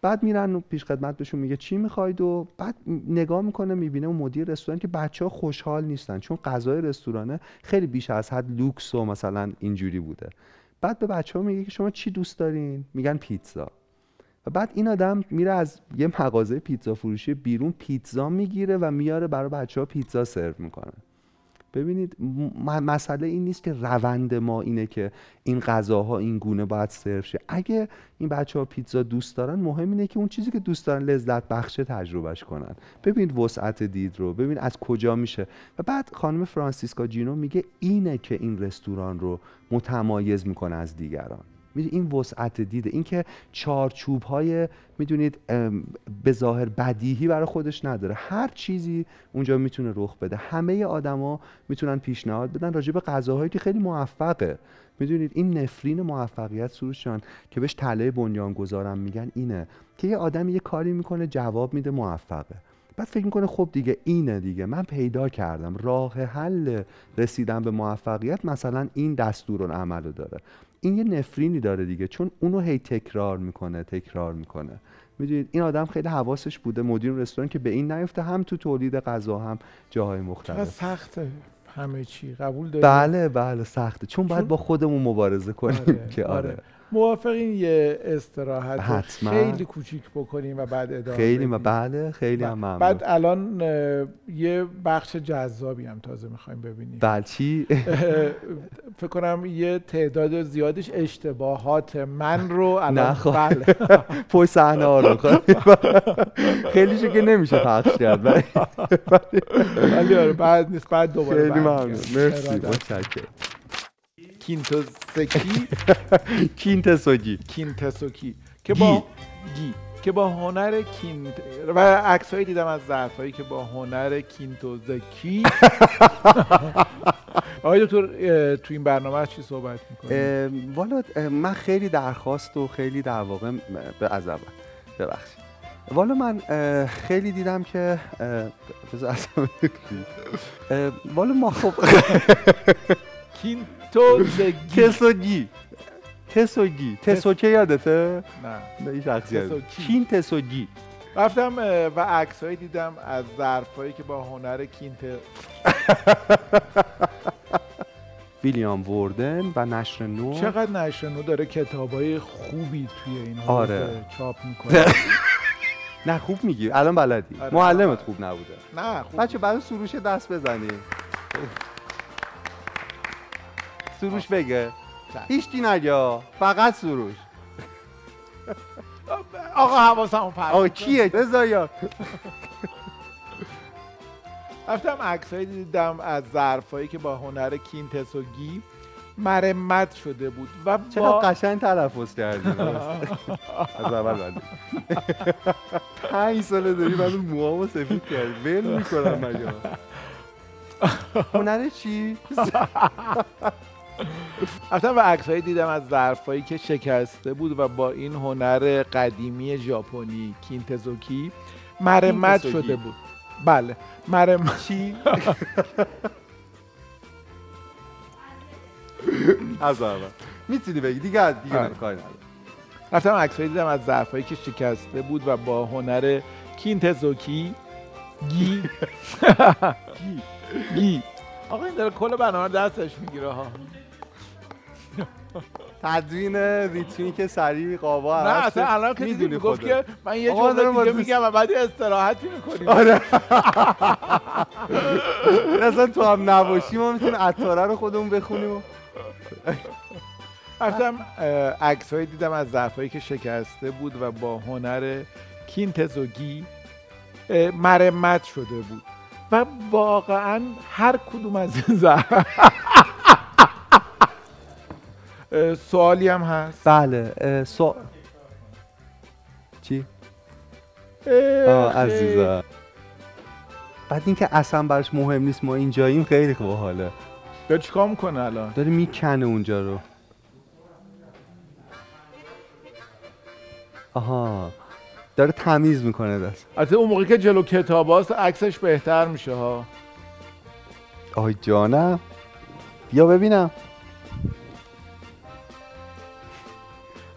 Speaker 1: بعد میرن و پیش خدمت بهشون میگه چی می‌خواید و بعد نگاه می‌کنه می‌بینه اون مدیر رستوران که بچه ها خوشحال نیستن. چون غذای رستورانه خیلی بیش از حد لوکس و مثلا اینجوری بوده. بعد به بچه ها میگه که شما چی دوست دارین؟ میگن پیتزا. و بعد این آدم میره از یه مغازه پیتزا فروشی بیرون پیتزا می‌گیره و میاره برای بچه ها پیتزا سرو می‌کنه. ببینید مسئله این نیست که روند ما اینه که این غذاها این گونه باید سرو شه. اگه این بچه ها پیتزا دوست دارن مهم اینه که اون چیزی که دوست دارن لذت بخشه تجربهش کنن. ببینید وسعت دید رو ببین از کجا میشه. و بعد خانم فرانسیسکا جینو میگه اینه که این رستوران رو متمایز می‌کنه از دیگران. این وسعت دیده. اینکه چارچوب های می‌دونید به ظاهر بدیهی برای خودش نداره. هر چیزی اونجا می‌تونه رخ بده. همه آدما می‌تونن پیشنهاد بدن راجع به غذاهایی که خیلی موفقه. می‌دونید این نفرین موفقیت سروشان که بهش تله بنیان گذارم میگن اینه که یه آدم یه کاری می‌کنه جواب میده موفقه. بعد فکر می‌کنه خب دیگه اینه دیگه. من پیدا کردم. راه حل رسیدن به موفقیت مثلا این دستور عمل داره. این یه نفرینی داره دیگه چون اونو هی تکرار می‌کنه تکرار می‌کنه. می‌دونید این آدم خیلی حواسش بوده. مدیر رستوران که به این نیفته هم تو تولید غذا هم جاهای مختلف.
Speaker 2: سخته همه چی. قبول داری
Speaker 1: بله بله سخته. چون, باید با خودمون مبارزه کنیم آره، که آره, آره.
Speaker 2: موافقین یه استراحت حتما. خیلی کوچیک بکنیم و بعد ادامه
Speaker 1: خیلی ما بله خیلی هم
Speaker 2: ممنون. بعد الان یه بخش جذابی هم تازه می‌خوایم ببینیم.
Speaker 1: بله چی؟
Speaker 2: فکر کنم یه تعداد زیادش اشتباهات من رو الان
Speaker 1: خب. بله. پشت صحنه ها رو خیلی که نمیشه پخش کرد
Speaker 2: ولی آره بعد نیست بعد دوباره
Speaker 1: خیلی ممنون. مرسی متشکرم.
Speaker 2: کینتوسکی
Speaker 1: کینتسوگی
Speaker 2: کینتسوکی. که با گی. که با هنر کینت و عکسایی دیدم از ظرفایی که با هنر کینتوزکی آقای دکتر تو این برنامه چی صحبت می‌کنید
Speaker 1: والا من خیلی درخواست و خیلی در واقع به از ببخشید. والا من خیلی دیدم که بذار اصلا والا ما خب
Speaker 2: کینتو زگی
Speaker 1: تسوگی تسوگی تسوکه یادته؟
Speaker 2: نه.
Speaker 1: نه این شخصیت. کین تسوگی.
Speaker 2: رفتم و عکسهایی دیدم از ظرفایی که با هنر کینت
Speaker 1: ویلیام وردن و نشر نو.
Speaker 2: چقدر نشر نو داره کتابای خوبی توی این
Speaker 1: آره.
Speaker 2: چاپ می‌کنه.
Speaker 1: نه خوب میگی. الان بلدی.
Speaker 2: آره.
Speaker 1: معلمت خوب نبوده.
Speaker 2: نه خوب
Speaker 1: بچه برای سروش دست بزنیم. سروش بگه.
Speaker 2: چشم.
Speaker 1: هیچکی نگه. فقط سروش.
Speaker 2: آقا حواسمو پرت
Speaker 1: آقا. کیه؟ بذار
Speaker 2: رفتم عکسایی دیدم از ظرفایی که با هنر کینتسوگی مرمت شده بود و
Speaker 1: چقدر
Speaker 2: با
Speaker 1: قشنگ تلفظ کردی؟ از اول بندی پنج ساله داری اون موهامو سفید کردی. ول می‌کنم مگه. هنر چی؟
Speaker 2: رفتم و عکسایی دیدم از ظرفایی که شکسته بود و با این هنر قدیمی ژاپنی کینتزوکی. مرمت. شده بود. بله. مرمت
Speaker 1: چی؟ از اول. می‌تونی بگی. دیگه دیگه
Speaker 2: آره.
Speaker 1: کاری نداره
Speaker 2: رفتم عکسایی دیدم از ظرفایی که شکسته بود و با هنر کینتزوکی. گی. گی. گی. آقا این داره کل برنامه رو دستش می‌گیره ها.
Speaker 1: تدوین ریتمی که سریع قابا
Speaker 2: نه. اصلا الان که دیدی
Speaker 1: خودت.
Speaker 2: که من یه جمله
Speaker 1: با
Speaker 2: دیگه میگم و بعد استراحتی می‌کنیم
Speaker 1: آره اصلا تو هم نباشی ما می‌تونیم عطاره رو خودمون بخونیم
Speaker 2: رفتم عکسهایی دیدم از ظرفایی که شکسته بود و با هنر کینتزوگی مرمت شده بود و واقعا هر کدوم از این ظرف سوالی هم هست.
Speaker 1: بله اه، سو... چی؟ آه عزیزم. بعد اینکه اصلا براش مهم نیست ما اینجاییم خیلی خوب حاله
Speaker 2: داره چیکار می‌کنه الان؟
Speaker 1: داره می‌کنه اونجا رو. آها. داره تمیز می‌کنه دست.
Speaker 2: البته اون موقع که جلو کتاب هاست عکسش بهتر میشه ها.
Speaker 1: آی جانم. بیا ببینم.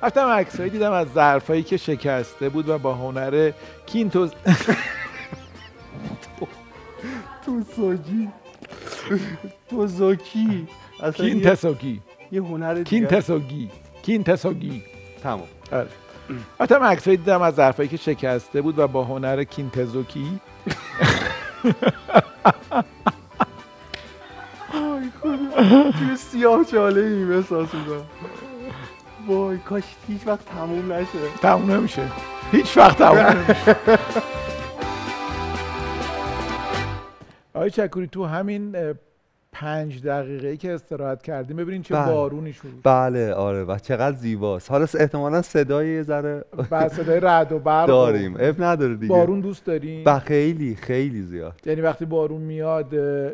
Speaker 2: رفتم عکسهایی دیدم از ظرفایی که شکسته بود و با هنر کینتوز.
Speaker 1: تو تو زوکی اصلا یه, هنر
Speaker 2: کینتسوگی کینتسوگی
Speaker 1: تمام.
Speaker 2: آره. رفتم عکسایی دیدم از ظرفایی که شکسته بود و با هنر کینتزوکی
Speaker 1: توی سیاه چاله ایم احساس می‌کنم وای کاش هیچ وقت تموم نشه.
Speaker 2: تموم نمیشه. هیچ وقت تموم نمیشه. آقای چکوری تو همین پنج دقیقه که استراحت کردیم ببینین چه
Speaker 1: بله.
Speaker 2: بارونی شد.
Speaker 1: بله آره و چقدر زیباست. حالا احتمالا صدای یه ذره
Speaker 2: بعد صدای رعد و برق
Speaker 1: داریم. اب نداره دیگه.
Speaker 2: بارون دوست دارین
Speaker 1: و خیلی خیلی زیاد.
Speaker 2: یعنی وقتی بارون میاد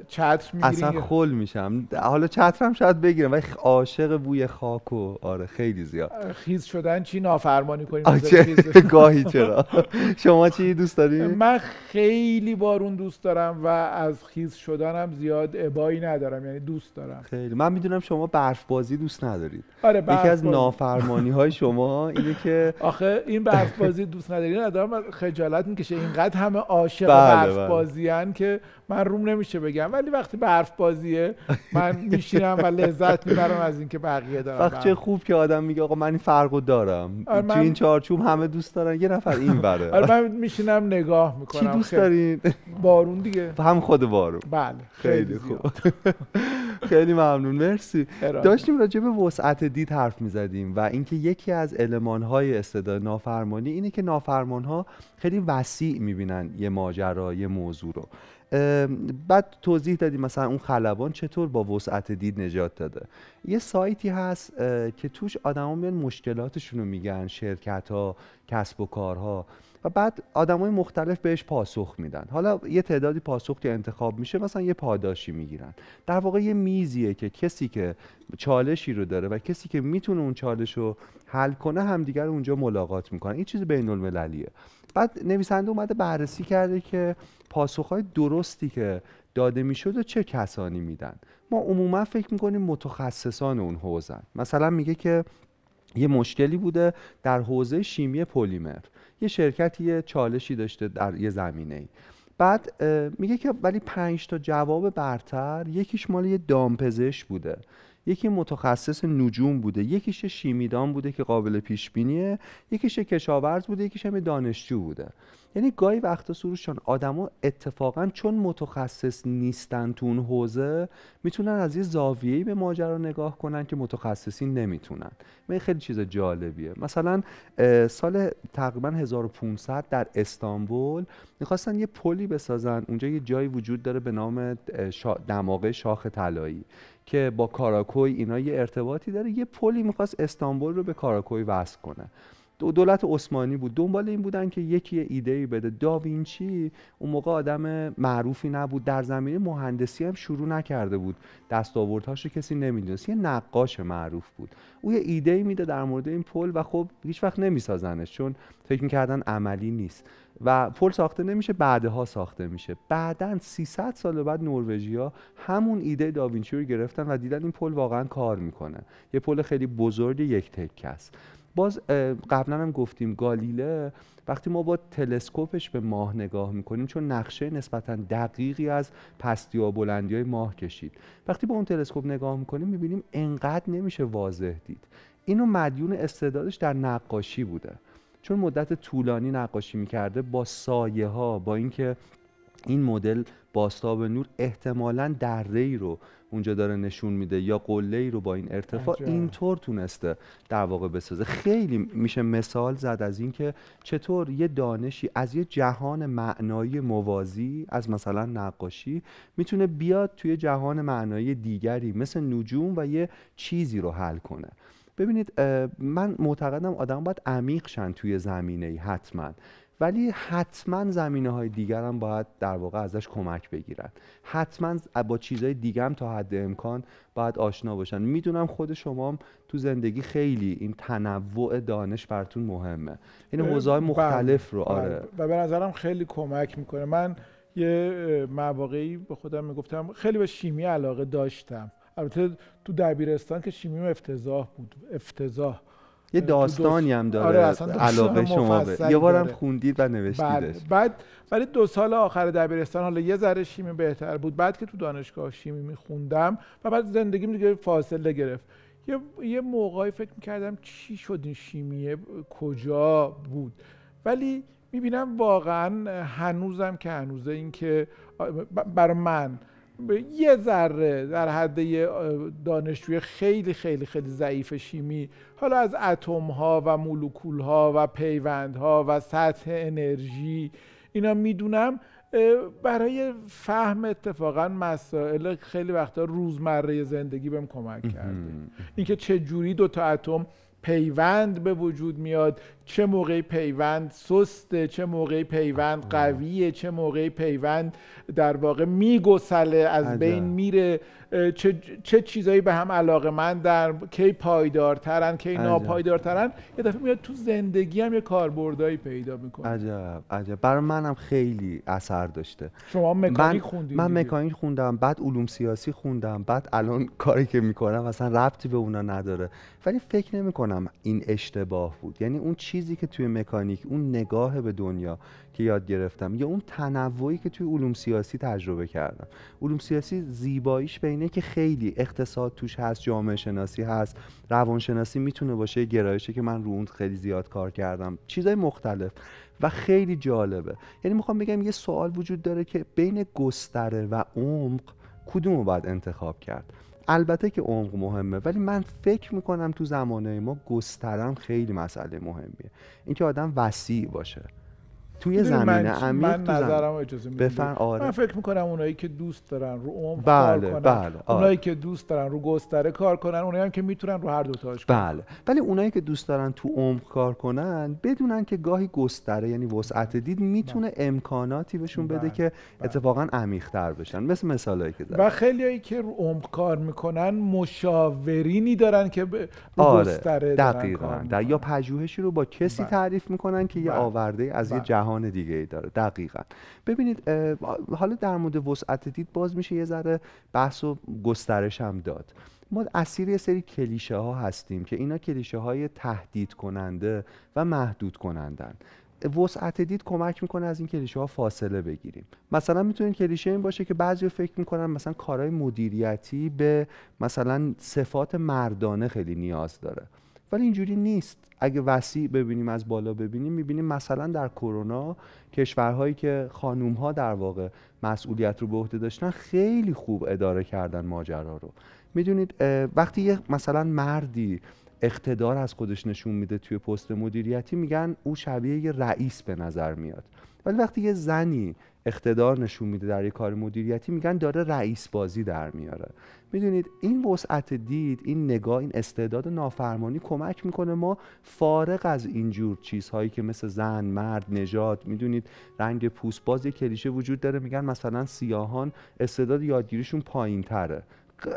Speaker 2: چتر
Speaker 1: اصلا
Speaker 2: می‌گیرین
Speaker 1: خل میشم. حالا چترم شاید بگیرم ولی عاشق بوی خاک و آره خیلی زیاد.
Speaker 2: خیز شدن چی نافرمانی کنیم؟
Speaker 1: گاهی چرا؟ شما چی دوست داری؟
Speaker 2: من خیلی بارون دوست دارم و از خیز شدنم زیاد ابایی ندارم یعنی دوست دارم.
Speaker 1: خیلی. من می‌دونم شما برف بازی دوست ندارید.
Speaker 2: آره
Speaker 1: یکی از
Speaker 2: برف بازی.
Speaker 1: نافرمانی های شما اینه که
Speaker 2: آخه این برف بازی دوست ندارین آدم خجالت می‌کشه. اینقدر همه عاشق
Speaker 1: بله،
Speaker 2: برف
Speaker 1: بله.
Speaker 2: بازیان که من روم نمیشه بگم ولی وقتی برف بازیه من میشینم و لذت می‌برم از اینکه بقیه دارم
Speaker 1: وقت چه. خوب که آدم میگه آقا من این فرقو دارم.
Speaker 2: آره،
Speaker 1: تو
Speaker 2: من-
Speaker 1: این چارچوب همه دوست دارن. یه نفر این
Speaker 2: آره
Speaker 1: بره
Speaker 2: من میشینم نگاه می‌کنم.
Speaker 1: چی دوست دارین؟
Speaker 2: بارون دیگه.
Speaker 1: هم خود بارو
Speaker 2: بله
Speaker 1: خیلی. خوب. خیلی ممنون. مرسی. داشتیم راجع به وسعت دید حرف می‌زدیم و اینکه یکی از المانهای استعداد نافرمانی اینه که نافرمانها خیلی وسیع می‌بینن یه ماجرا یه موضوع رو. بعد توضیح دادیم مثلا اون خلبان چطور با وسعت دید نجات داده. یه سایتی هست که توش آدما میان مشکلاتشون رو میگن شرکت ها کسب و کارها و بعد آدمای مختلف بهش پاسخ میدن. حالا یه تعدادی پاسخ که انتخاب میشه مثلا یه پاداشی می‌گیرن. در واقع یه میزیه که کسی که چالشی رو داره و کسی که می‌تونه اون چالش رو حل کنه همدیگر اونجا ملاقات می‌کنن. این چیز بین المللیه بعد نویسنده اومده بررسی کرده که پاسخهای درستی که داده می‌شد و چه کسانی میدن. ما عموما فکر می‌کنیم متخصصان اون حوزن مثلا میگه که یه مشکلی بوده در حوزه شیمی پلیمر. یه شرکتی یه چالشی داشته در یه زمینه بعد میگه که ولی پنج تا جواب برتر یکیش مال یه دامپزش بوده. یکی متخصص نجوم بوده یکیش شیمیدان بوده که قابل پیش بینیه یکیش کشاورز بوده یکیش هم دانشجو بوده. یعنی گاهی وقتا سروشان آدما اتفاقا چون متخصص نیستن تو اون حوزه می‌تونن از یه زاویه‌ای به ماجرا نگاه کنن که متخصصین نمی‌تونن. این خیلی چیز جالبیه. مثلا سال تقریبا 1500 در استانبول می‌خواستن یه پلی بسازن. اونجا یه جایی وجود داره به نام دماغه شاخ طلایی. که با کاراکوی اینا یه ارتباطی داره. یه پلی می‌خواست استانبول رو به کاراکوی وصل کنه. دولت عثمانی بود. دنبال این بودن که یکی ایده ای بده. داوینچی اون موقع آدم معروفی نبود. در زمینه مهندسی هم شروع نکرده بود. دستاوردهاش کسی نمی‌دونست. یه نقاش معروف بود. او یه ایده ای میده در مورد این پل و خب هیچ وقت نمیسازنش چون فکر می‌کردن عملی نیست. و پل ساخته نمیشه بعدها ساخته میشه. بعدا 300 سال بعد نروژیا همون ایده داوینچی رو گرفتن و دیدن این پل واقعا کار می‌کنه. یه پل خیلی بزرگ یک تکه است. باز قبلا هم گفتیم گالیله. وقتی ما با تلسکوپش به ماه نگاه می‌کنیم چون نقشه نسبتا دقیقی از پستی و بلندی های ماه کشید. وقتی با اون تلسکوپ نگاه می‌کنیم می‌بینیم انقدر نمیشه واضح دید. اینو مدیون استعدادش در نقاشی بوده. چون مدت طولانی نقاشی می‌کرده با سایه ها با اینکه این مدل باستاب نور احتمالا دره ای رو اونجا داره نشون میده یا قله ای رو با این ارتفاع اینطور تونسته در واقع بسازه. خیلی میشه مثال زد از اینکه چطور یه دانشی از یه جهان معنایی موازی از مثلا نقاشی می‌تونه بیاد توی جهان معنایی دیگری مثل نجوم و یه چیزی رو حل کنه. ببینید من معتقدم آدم باید عمیق شن توی زمینه ای حتما. ولی حتما زمینه های دیگر هم باید در واقع ازش کمک بگیرن. حتما با چیزهای دیگر هم تا حد امکان باید آشنا باشن. می‌دونم خود شما هم تو زندگی خیلی این تنوع دانش براتون مهمه. این حوزه بله، مختلف رو
Speaker 2: بله.
Speaker 1: آره.
Speaker 2: و به نظرم خیلی کمک می‌کنه. من یه مواقعی به خودم می‌گفتم خیلی به شیمی علاقه داشتم. البته تو دبیرستان که شیمی افتضاح بود. افتضاح.
Speaker 1: یه داستانی هم داره. آره علاقه شما به یه بارم خوندید و نوشتیدش.
Speaker 2: بعد ولی دو سال آخر دبیرستان حالا یه ذره شیمی بهتر بود. بعد که تو دانشگاه شیمی میخوندم و بعد زندگیم دیگه فاصله گرفت. یه یه موقعی فکر می‌کردم چی شد این شیمیه؟ کجا بود؟ ولی می‌بینم واقعا هنوزم که هنوزه این که برای من یه ذره در حد دانشجوی خیلی خیلی خیلی ضعیف شیمی حالا از اتم ها و مولکول ها و پیوند ها و سطح انرژی اینا می‌دونم برای فهم اتفاقا مسائل خیلی وقتا روزمره زندگی بهم کمک کرده. اینکه چه جوری دو تا اتم پیوند به وجود میاد. چه موقعی پیوند سسته چه موقعی پیوند قویه چه موقعی پیوند در واقع میگسله از بین میره. چه, چه چیزایی به هم علاقه من در کی پایدارترن کی ناپایدارترن. یه دفعه میاد تو زندگی هم یه کاربردایی پیدا می‌کنه.
Speaker 1: عجب عجب. برای منم خیلی اثر داشته.
Speaker 2: شما مکانیک خوندید
Speaker 1: من مکانیک خوندم بعد علوم سیاسی خوندم بعد الان کاری که می‌کنم اصلا ربطی به اونا نداره. ولی فکر نمی‌کنم این اشتباه بود. یعنی اون چیزی که توی مکانیک اون نگاه به دنیا که یاد گرفتم یا اون تنوعی که توی علوم سیاسی تجربه کردم. علوم سیاسی زیباییش به اینه که خیلی اقتصاد توش هست جامعه شناسی هست روانشناسی می‌تونه باشه گرایشی که من رو اون خیلی زیاد کار کردم. چیزای مختلف و خیلی جالبه. یعنی می‌خوام بگم یه سوال وجود داره که بین گستره و عمق کدوم رو باید انتخاب کرد؟ البته که عمق مهمه ولی من فکر می‌کنم تو زمانه ما گسترم خیلی مسئله مهمیه. اینکه آدم وسیع باشه. توی
Speaker 2: می‌دونی
Speaker 1: زمین
Speaker 2: من,
Speaker 1: عمیق
Speaker 2: من نظرم اجازه
Speaker 1: بفرم آره
Speaker 2: من فکر می‌کنم اونایی که دوست دارن رو عمق
Speaker 1: بله،
Speaker 2: کار کنن
Speaker 1: بله، آره.
Speaker 2: اونایی که دوست دارن رو گستره کار کنن اونایی هم که می‌تونن رو هر دوتاش کنن
Speaker 1: بله ولی اونایی که دوست دارن تو عمق کار کنن بدونن که گاهی گستره یعنی وسعت دید می‌تونه امکاناتی بهشون بده
Speaker 2: بله،
Speaker 1: که
Speaker 2: بله.
Speaker 1: اتفاقا عمیق‌تر بشن مثل مثالایی که زدم
Speaker 2: و خیلیایی که رو عمق کار می‌کنن مشاورینی دارن که به رو
Speaker 1: آره
Speaker 2: گستره دارن
Speaker 1: دقیقا در یا. پژوهشی رو با کسی
Speaker 2: بله.
Speaker 1: تعریف می‌کنن که یه
Speaker 2: بله.
Speaker 1: آورده از یه
Speaker 2: بله.
Speaker 1: جهان دیگه ای داره. دقیقا. ببینید حالا در مورد وسعت دید باز میشه یه ذره بحث و گسترش هم داد. ما اسیر یه سری کلیشه ها هستیم که اینا کلیشه های تهدید کننده و محدود کنندن. وسعت دید کمک می‌کنه از این کلیشه ها فاصله بگیریم. مثلا می‌تونه کلیشه این باشه که بعضی فکر می‌کنن مثلا کارهای مدیریتی به مثلا صفات مردانه خیلی نیاز داره. ولی اینجوری نیست. اگه وسیع ببینیم از بالا ببینیم می‌بینیم مثلا در کرونا کشورهایی که خانوم ها در واقع مسئولیت رو به عهده داشتن خیلی خوب اداره کردن ماجرا رو. می‌دونید وقتی یه مثلا مردی اقتدار از خودش نشون میده توی پست مدیریتی میگن او شبیه یه رئیس به نظر میاد. ولی وقتی یه زنی اقتدار نشون میده در یه کار مدیریتی میگن داره رئیس بازی در میاره. می‌دونید این وسعت دید این نگاه این استعداد نافرمانی کمک می‌کنه ما فارغ از اینجور چیزهایی که مثل زن مرد نژاد می‌دونید رنگ پوست باز یه کلیشه وجود داره میگن مثلا سیاهان استعداد یادگیریشون پایین تره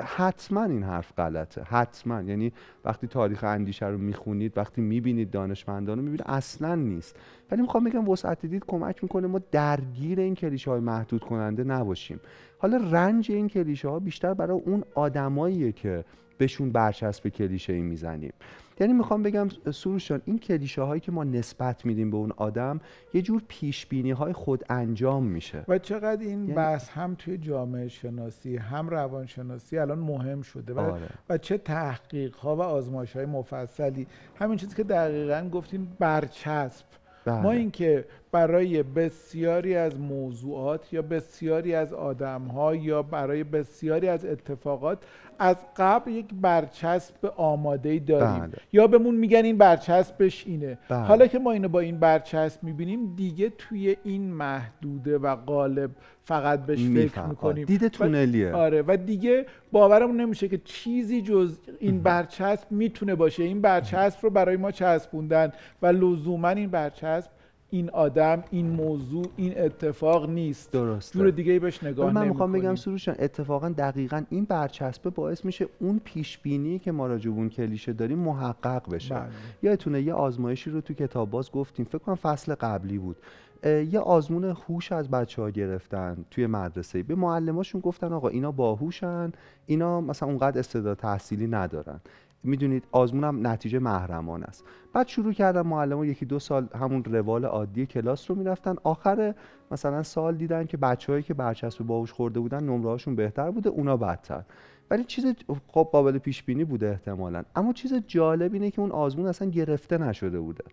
Speaker 1: حتما این حرف غلطه. حتما. یعنی وقتی تاریخ اندیشه رو می‌خونید وقتی می‌بینید دانشمندان رو می‌بینید اصلا نیست. ولی می‌خوام بگم وسعت دید کمک می‌کنه ما درگیر این کلیشه های محدود کننده نباشیم. حالا رنج این کلیشه ها بیشتر برای اون آدماییه که بهشون برچسب کلیشه ای می‌زنیم یعنی می‌خوام بگم سروش جان این کلیشه هایی که ما نسبت میدیم به اون آدم یه جور پیش بینی های خود انجام میشه
Speaker 2: و چقدر این
Speaker 1: یعنی-
Speaker 2: بحث هم توی جامعه شناسی هم روانشناسی الان مهم شده و,
Speaker 1: آره.
Speaker 2: و چه تحقیق ها و آزمایش های مفصلی همین چیزی که دقیقا گفتیم برچسب ما
Speaker 1: بله.
Speaker 2: اینکه برای بسیاری از موضوعات یا بسیاری از آدم ها یا برای بسیاری از اتفاقات از قبل یک برچسب آماده ای داریم
Speaker 1: بله.
Speaker 2: یا بهمون میگن این برچسبش اینه
Speaker 1: بله.
Speaker 2: حالا که ما اینو با این برچسب می‌بینیم دیگه توی این محدوده و قالب فقط بهش فکر. می‌کنیم
Speaker 1: دید تونلیه
Speaker 2: آره و دیگه باورمون نمیشه که چیزی جز این برچسب می‌تونه باشه این برچسب رو برای ما چسبوندن و لزوما این برچسب این آدم این موضوع این اتفاق نیست.
Speaker 1: درسته.
Speaker 2: جور دیگه بهش نگاه
Speaker 1: من می‌خوام بگم. سروش اتفاقا دقیقا این برچسبه باعث میشه اون پیش بینی که ما راجع به اون کلیشه داریم محقق بشه.
Speaker 2: بله.
Speaker 1: یادتونه یه آزمایشی رو تو کتاب باز گفتیم فکر کنم فصل قبلی بود. یه آزمون هوش از بچه ها گرفتن توی مدرسه به معلماشون گفتن آقا اینا باهوشن اینا مثلا اونقدر استعداد تحصیلی ندارن. می‌دونید آزمون هم نتیجه محرمان است. بعد شروع کردن معلم یکی دو سال همون روال عادی کلاس رو می‌رفتن. آخر مثلا سال دیدن که بچههایی که برچسب باهوش خورده بودن نمره هاشون بهتر بوده اونا بدتر. ولی چیز خب قابل پیش بینی بوده احتمالا. اما چیز جالب اینه که اون آزمون اصلا گرفته نشده بوده.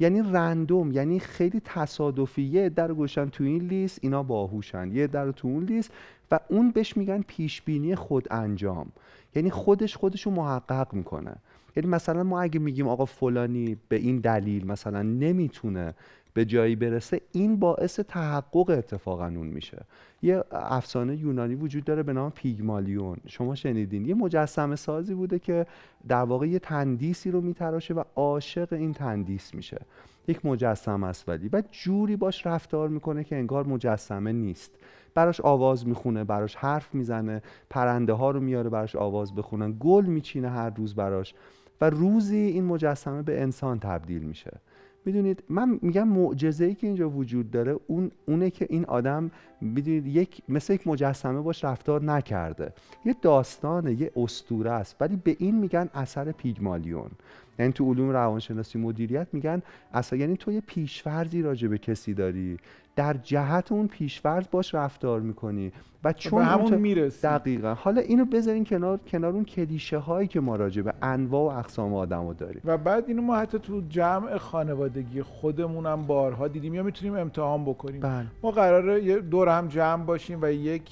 Speaker 1: یعنی رندوم یعنی خیلی تصادفی یه رو گذاشتن تو این لیست اینا باهوشن. یه رو تو اون لیست و اون بهش میگن پیش بینی خود انجام. یعنی خودش خودشو محقق می‌کنه. یعنی مثلا ما اگه میگیم آقا فلانی به این دلیل مثلا نمی‌تونه به جایی برسه این باعث تحقق اتفاقا اون میشه. یه افسانه یونانی وجود داره به نام پیگمالیون. شما شنیدین؟ یه مجسمه سازی بوده که در واقع یه تندیسی رو میتراشه و عاشق این تندیس میشه. یک مجسمه است ولی. و جوری باش رفتار می‌کنه که انگار مجسمه نیست. براش آواز می‌خونه براش حرف می‌زنه پرنده ها رو میاره براش آواز بخونن گل میچینه هر روز براش و روزی این مجسمه به انسان تبدیل میشه. می‌دونید من میگم معجزه ای که اینجا وجود داره اون اونه که این آدم می‌دونید یک مثل یک مجسمه باش رفتار نکرده. یه داستانه یه اسطوره است. ولی به این میگن اثر پیگمالیون. یعنی تو علوم روانشناسی مدیریت میگن اصلا یعنی تو یه پیشفرضی راجع به کسی داری. در جهت اون پیشفرض باش رفتار می‌کنی. و چون
Speaker 2: به همون می‌رسی.
Speaker 1: دقیقا. حالا اینو بذارین کنار کنار اون کلیشه هایی که ما راجع به انواع و اقسام آدما داریم.
Speaker 2: و بعد اینو ما حتی تو جمع خانوادگی خودمون هم بارها دیدیم یا می‌تونیم امتحان بکنیم.
Speaker 1: بله.
Speaker 2: ما قراره یه دور هم جمع باشیم و یک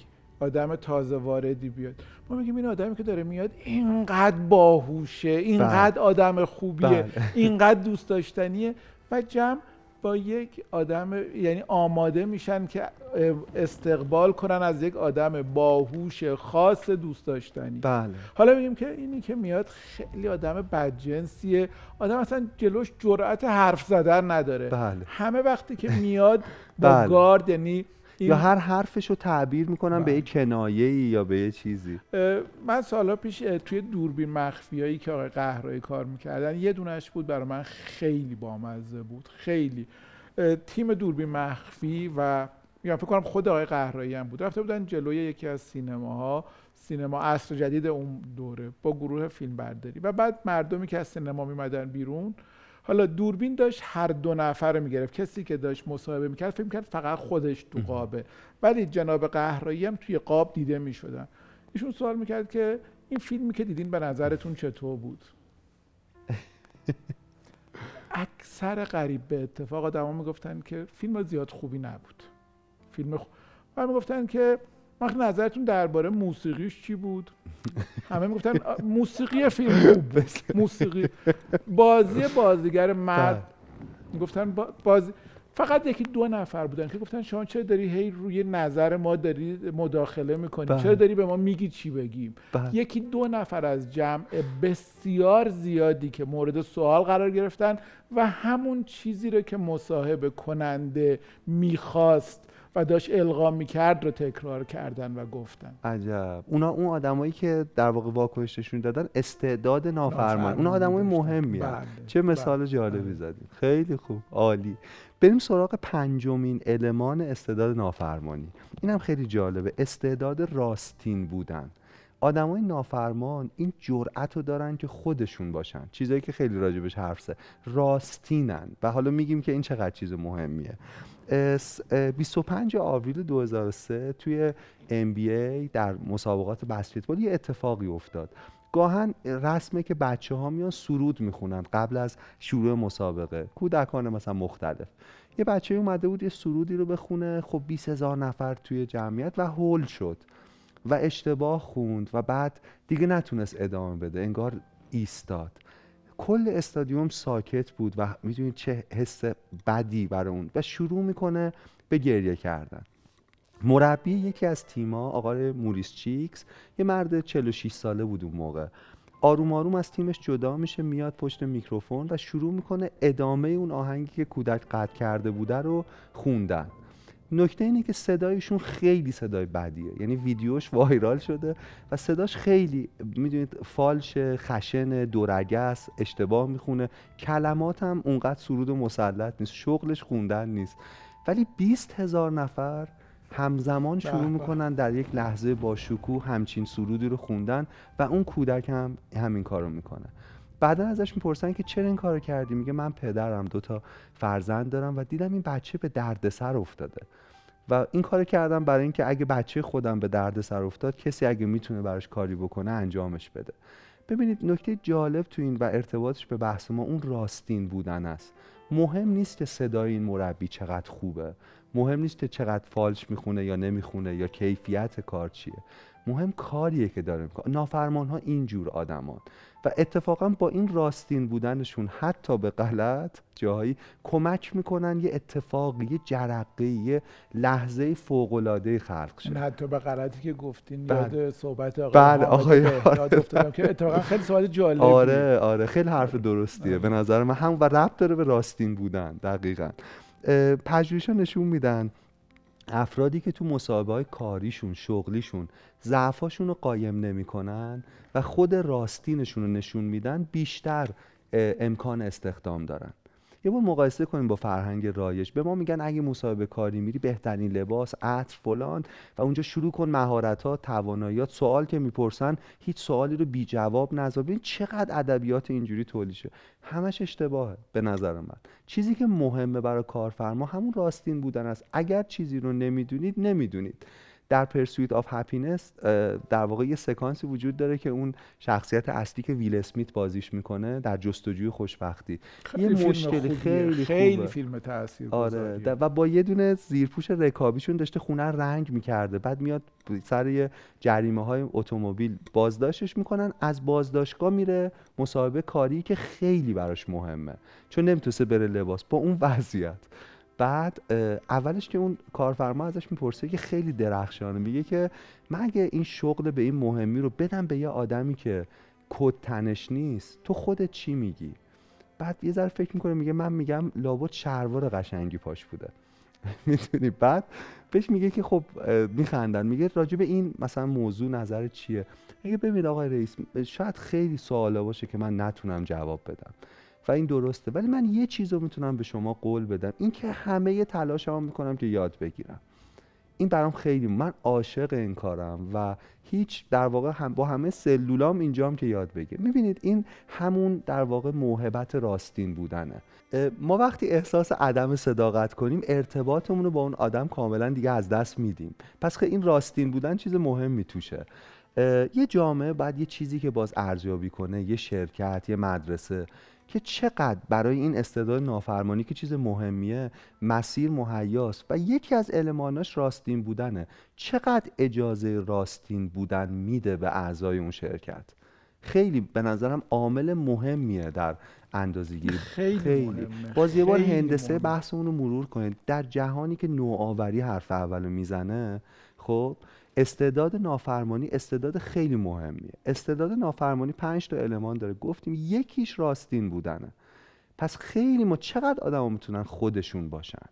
Speaker 2: آدم تازه واردی بیاد. ما میگیم این آدمی که داره میاد اینقدر باهوشه اینقدر آدم خوبیه
Speaker 1: بله.
Speaker 2: اینقدر دوست داشتنیه و جمع با یک آدم یعنی آماده میشن که استقبال کنن از یک آدم باهوش خاص دوست داشتنی.
Speaker 1: بله.
Speaker 2: حالا میگیم که اینی که میاد خیلی آدم بدجنسیه. آدم اصلا جلوش جرأت حرف زدن نداره.
Speaker 1: بله.
Speaker 2: همه وقتی که میاد با
Speaker 1: بله.
Speaker 2: گارد یعنی
Speaker 1: یا هر حرفش رو تعبیر می‌کنن به
Speaker 2: بله.
Speaker 1: یه کنایه یا به یه چیزی؟
Speaker 2: من سالا پیش توی دوربین مخفیایی که آقای قهرایی کار می‌کردن یه دونش بود برای من خیلی بامزه بود خیلی. تیم دوربین مخفی و میگم فکر کنم خود آقای قهرایی هم بود. رفته بودن جلوی یکی از سینماها سینما عصر جدید اون دوره با گروه فیلم برداری و بعد مردمی که از سینما میمدن بیرون حالا دوربین داشت هر دو نفر رو می‌گرفت. کسی که داشت مصاحبه می‌کرد فکر می‌کرد فقط خودش تو قابه. ولی جناب قهرایی هم توی قاب دیده می‌شدن. ایشون سوال می‌کرد که این فیلمی که دیدین به نظرتون چطور بود؟ اکثر قریب به اتفاق آدما می‌گفتن که فیلم زیاد خوبی نبود. فیلم خ... و می‌گفتن که وقت نظرتون درباره موسیقیش چی بود؟ همه می‌گفتن موسیقی فیلم خوب موسیقی. بازی بازیگر مرد. گفتن با- بازی فقط یکی دو نفر بودن که گفتن شما چرا داری هی روی نظر ما داری مداخله می‌کنی؟
Speaker 1: بله.
Speaker 2: چرا داری به ما میگی چی بگیم؟
Speaker 1: بله.
Speaker 2: یکی دو نفر از جمع بسیار زیادی که مورد سوال قرار گرفتن و همون چیزی رو که مصاحبه کننده می‌خواست و داشت القا می‌کرد رو تکرار کردن و گفتن.
Speaker 1: عجب. اونا اون آدمایی که در واقع واکنششون دادن استعداد نافرمان.
Speaker 2: نافرمانی
Speaker 1: آدمای. مهمی
Speaker 2: بله،
Speaker 1: چه مثال
Speaker 2: بله،
Speaker 1: جالبی
Speaker 2: بله.
Speaker 1: زدیم خیلی خوب. عالی. بریم سراغ پنجمین المان استعداد نافرمانی. اینم خیلی جالبه. استعداد راستین بودن. آدمای نافرمان این جرأت رو دارن که خودشون باشن. چیزایی که خیلی راجبش حرف زد. راستینن. و حالا میگیم که این چقدر چیز مهمیه. اس- اه، 25 آوریل 2003 توی NBA در مسابقات بسکتبال یه اتفاقی افتاد. گاهن رسمه که بچه ها میان سرود می‌خونن قبل از شروع مسابقه. کودکان مثلا مختلف. یه بچه اومده بود یه سرودی رو بخونه. خب 20 هزار نفر توی جمعیت و هول شد. و اشتباه خوند و بعد دیگه نتونست ادامه بده انگار ایستاد. کل استادیوم ساکت بود و می‌دونید چه حس بدی برای اون. و شروع می‌کنه به گریه کردن. مربی یکی از تیما آقای موریس چیکس یه مرد 46 ساله بود اون موقع. آروم آروم از تیمش جدا میشه میاد پشت میکروفون و شروع می‌کنه ادامه اون آهنگی که کودک قطع کرده بوده رو خوندن. نکته اینه که صدایشون خیلی صدای بدیه. یعنی ویدیوش وایرال شده و صداش خیلی می‌دونید فالش خشن دورگه است اشتباه می‌خونه. کلمات هم اونقدر سرود و مسلط نیست. شغلش خوندن نیست. ولی 20 هزار نفر همزمان شروع. می‌کنن در یک لحظه با شکوه همچین سرودی رو خوندن و اون کودک هم همین کارو می‌کنه. بعدا ازش می‌پرسن که چرا این کارو کردی؟ میگه من پدرم دوتا فرزند دارم و دیدم این بچه به دردسر افتاده. و این کارو کردم برای اینکه اگه بچه خودم به دردسر افتاد کسی اگه می‌تونه براش کاری بکنه انجامش بده. ببینید نکته جالب تو این و ارتباطش به بحث ما اون راستین بودن است. مهم نیست که صدای این مربی چقدر خوبه. مهم نیست که چقدر فالش می‌خونه یا نمی‌خونه یا کیفیت کار چیه. مهم کاریه که داره. می‌کنه نافرمان ها اینجور آدمان. و اتفاقا با این راستین بودنشون حتی به غلط جاهایی کمک می‌کنن یه اتفاقی یه جرقه یه لحظه فوق‌العاده خلق شه.
Speaker 2: من حتی به غلطی که گفتین
Speaker 1: بله.
Speaker 2: یاد صحبت آقای
Speaker 1: بله، آقای آره.
Speaker 2: افتادم که اتفاقا خیلی سوال جالبی
Speaker 1: آره آره خیلی حرف درستیه به نظر من. هم و ربط داره به راستین بودن دقیقا. پژوهش‌ها نشون میدن افرادی که تو مسابقه های کاریشون شغلیشون ضعفاشون رو قایم نمی‌کنن و خود راستینشون رو نشون میدن بیشتر امکان استخدام دارن. یه بار مقایسه کنیم با فرهنگ رایج. به ما میگن اگه مصاحبه کاری میری بهترین لباس عطر فلان. و اونجا شروع کن مهارت ها تواناییات سوال که می‌پرسن هیچ سوالی رو بی جواب نذار. ببین چقدر ادبیات اینجوری تولید شه همش اشتباهه به نظر من. چیزی که مهمه برای کارفرما همون راستین بودن است. اگر چیزی رو نمی‌دونید نمی‌دونید. در Pursuit of Happyness در واقع یه سکانسی وجود داره که اون شخصیت اصلی که ویل اسمیت بازیش می‌کنه در جستجوی خوشبختی.
Speaker 2: خیلی فیلم خوبیه.
Speaker 1: خیلی
Speaker 2: خیلی
Speaker 1: خوبه.
Speaker 2: فیلم تاثیر
Speaker 1: آره و با یه دونه زیرپوش رکابیشون داشته خونه رنگ می‌کرده. بعد میاد سر یه جریمه های اتومبیل. بازداشتش می‌کنن از بازداشتگاه میره مصاحبه کاری که خیلی براش مهمه. چون نمی‌تونسته بره لباس. با اون وضعیت. بعد اولش که اون کارفرما ازش می‌پرسه که خیلی درخشانه. میگه که من اگه این شغل به این مهمی رو بدم به یه آدمی که کد تنش نیست تو خودت چی میگی؟ بعد یه ذره فکر می‌کنه میگه من میگم لابد شلوار قشنگی پاش بوده. می‌دونی؟ بعد بهش میگه که خب میخندن. میگه راجع به این مثلا موضوع نظر چیه؟ میگه ببین آقای رئیس شاید خیلی سوالا باشه که من نتونم جواب بدم. و این درسته. ولی من یه چیز رو می‌تونم به شما قول بدم. این که همه تلاشمو می‌کنم که یاد بگیرم. این برام خیلی من عاشق این کارم و هیچ در واقع هم با همه سلولام اینجام که یاد بگیر. می‌بینید این همون در واقع موهبت راستین بودنه. ما وقتی احساس عدم صداقت کنیم ارتباطمون رو با اون آدم کاملا دیگه از دست میدیم. پس که این راستین بودن چیز مهمی توشه یه جامعه باید یه چیزی که باز ارزیابی کنه یه شرکت یه مدرسه که چقدر برای این استعداد نافرمانی که چیز مهمیه مسیر مهیاست و یکی از الماناش راستین بودنه. چقدر اجازه راستین بودن میده به اعضای اون شرکت؟ خیلی به نظرم عامل مهمیه در اندازه‌گیری.
Speaker 2: خیلی, مهمه.
Speaker 1: باز یه بار
Speaker 2: خیلی
Speaker 1: هندسه. بحثمون رو مرور کنید. در جهانی که نوآوری حرف اولو می‌زنه خب استعداد نافرمانی استعداد خیلی مهمیه. استعداد نافرمانی پنج تا المان داره. گفتیم یکیش راستین بودنه. پس خیلی ما چقدر آدما می‌تونن خودشون باشن؟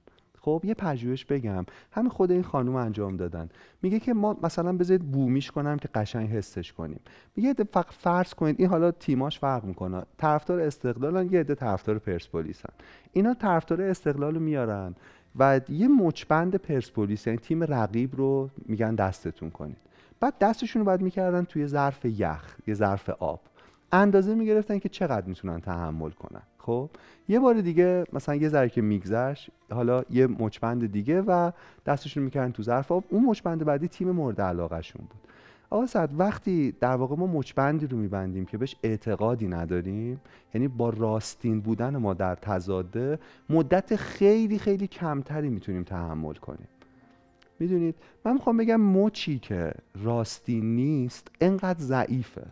Speaker 1: خب یه پژوهش بگم. همین خود این خانم انجام دادن. میگه که ما مثلا بذارید بومیش کنم که قشنگ حسش کنیم. میگه فقط فرض کنید این حالا تیماش فرق می‌کنه. طرفدار استقلالن یه عده طرفدار پرسپولیسن اینا طرفدار استقلال میارن و یه مچبند پرسپولیس یعنی تیم رقیب رو میگن دستتون کنید. بعد دستشون رو باید می‌کردن توی ظرف یخ یه ظرف آب. اندازه می‌گرفتن که چقدر می‌تونن تحمل کنن. خب یه بار دیگه مثلا یه ذره که میگذشت حالا یه مچبند دیگه و دستشون می‌کردن تو ظرف آب. اون مچبند بعدی تیم مورد علاقهشون بود. آقا سعد وقتی در واقع ما مچبندی رو میبندیم که بهش اعتقادی نداریم یعنی با راستین بودن ما در تضاده مدت خیلی خیلی کمتری می‌تونیم تحمل کنیم. می‌دونید؟ من می‌خوام بگم مچی که راستین نیست انقدر ضعیفه.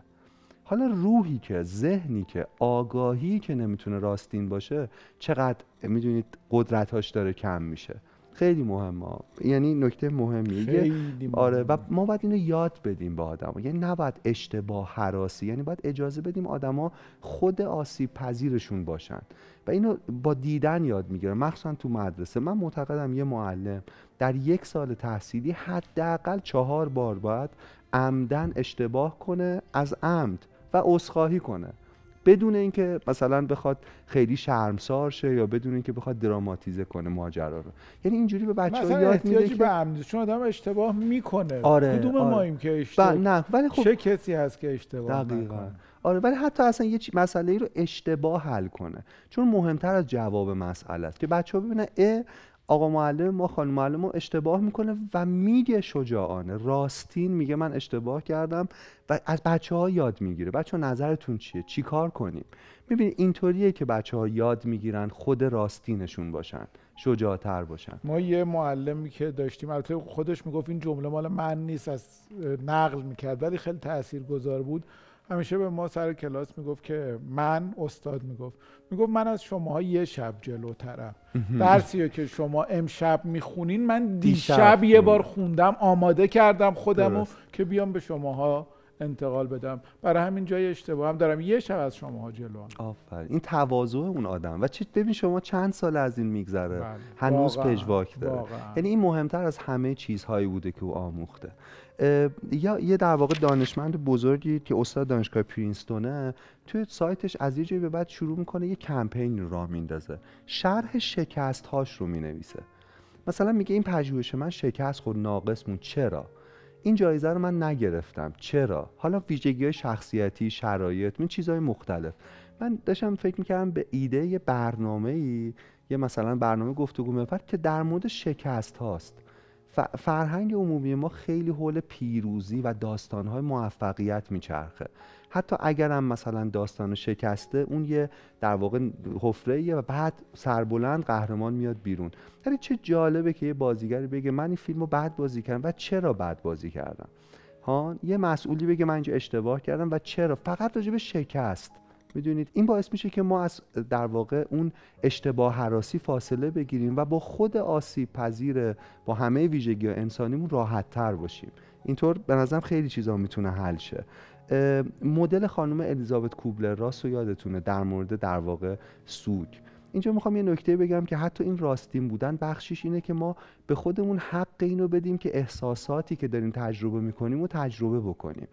Speaker 1: حالا روحی که ذهنی که آگاهی که نمی‌تونه راستین باشه چقدر می‌دونید قدرتاش داره کم میشه. خیلی مهمه. یعنی نکته مهمیه. آره و. ما باید اینو یاد بدیم به آدما یعنی نباید اشتباه حراسی یعنی باید اجازه بدیم آدما خود آسیب پذیرشون باشن. و اینو با دیدن یاد می‌گیره مخصوصا تو مدرسه. من معتقدم یه معلم در یک سال تحصیلی حداقل چهار بار باید عمدن اشتباه کنه از عمد. و عذرخواهی کنه. بدون اینکه مثلا بخواد خیلی شرمسار شه یا بدون اینکه بخواد دراماتیزه کنه ماجرا رو. یعنی اینجوری به بچه
Speaker 2: مثلا
Speaker 1: یاد میده که
Speaker 2: به عمد چون آدم اشتباه می‌کنه.
Speaker 1: آره،
Speaker 2: کدوم
Speaker 1: آره.
Speaker 2: ماییم که اشتباه؟
Speaker 1: نه ولی خب
Speaker 2: چه کسی هست که اشتباه
Speaker 1: دقیقا. آره ولی حتی اصلا یه چی- مسئله ای رو اشتباه حل کنه. چون مهمتر از جواب مسئله است که بچه ها ببینن اه آقا معلم ما خانم معلم ما اشتباه می‌کنه و میگه شجاعانه. راستین میگه من اشتباه کردم و از بچه ها یاد می‌گیره. بچه ها نظرتون چیه؟ چی کار کنیم؟ می‌بینی اینطوریه که بچه ها یاد می‌گیرن خود راستینشون باشن شجاعتر باشن.
Speaker 2: ما یه معلمی که داشتیم البته خودش می‌گفت این جمله مال من نیست از نقل می‌کرد ولی خیلی تاثیرگذار بود. همیشه به ما سر کلاس می‌گفت که من استاد می‌گفت می‌گفت من از شماها یه شب جلوترم درسی که شما امشب می‌خونین من
Speaker 1: دیشب
Speaker 2: دیشب یه بار
Speaker 1: خوندم.
Speaker 2: آماده کردم خودم رو
Speaker 1: درست.
Speaker 2: که بیام به شماها انتقال بدم. برای همین جای اشتباه هم دارم. یه شب از شماها جلو
Speaker 1: آفرین. این تواضع اون آدم. و چه ببین شما چند سال از این میگذره؟
Speaker 2: بله.
Speaker 1: هنوز پژواک داره. یعنی این مهمتر از همه چیزهایی بوده که او آموخته. یا یه در واقع دانشمند بزرگی که استاد دانشگاه پرینستونه توی سایتش از یه جایی به بعد شروع می‌کنه یه کمپین رو راه میندازه. شرح شکست هاش رو می‌نویسه. مثلا میگه این پژوهش من شکست خود ناقص مون چرا؟ این جایزه رو من نگرفتم. چرا؟ حالا ویژگی های شخصیتی شرایط این چیزهای مختلف. من داشتم فکر می‌کردم به ایده یه برنامه ای یه مثلا برنامه گفتگو محور که در مورد شکست هاست. فرهنگ عمومی ما خیلی حول پیروزی و داستانهای موفقیت میچرخه. حتی اگرم مثلا داستان شکسته اون یه در واقع حفره و بعد سربلند قهرمان میاد بیرون. یعنی چه جالبه که یه بازیگری بگه من این فیلم رو بد بازی کردم و چرا بد بازی کردم؟ ها؟ یه مسئولی بگه من اینجا اشتباه کردم و چرا؟ فقط راجع به شکست. می‌دونید؟ این باعث میشه که ما از در واقع اون اشتباه حراسی فاصله بگیریم و با خود آسیب پذیر با همه ویژگی انسانیمون راحت تر باشیم. اینطور به نظرم خیلی چیزا می‌تونه حل شه. مدل خانم الیزابت کوبلر راست و یادتونه در مورد در واقع سوگ. اینجا می‌خوام یه نکته بگم که حتی این راستین بودن بخشیش اینه که ما به خودمون حق اینو بدیم که احساساتی که داریم تجربه می‌کنیم و تجربه بکنیم.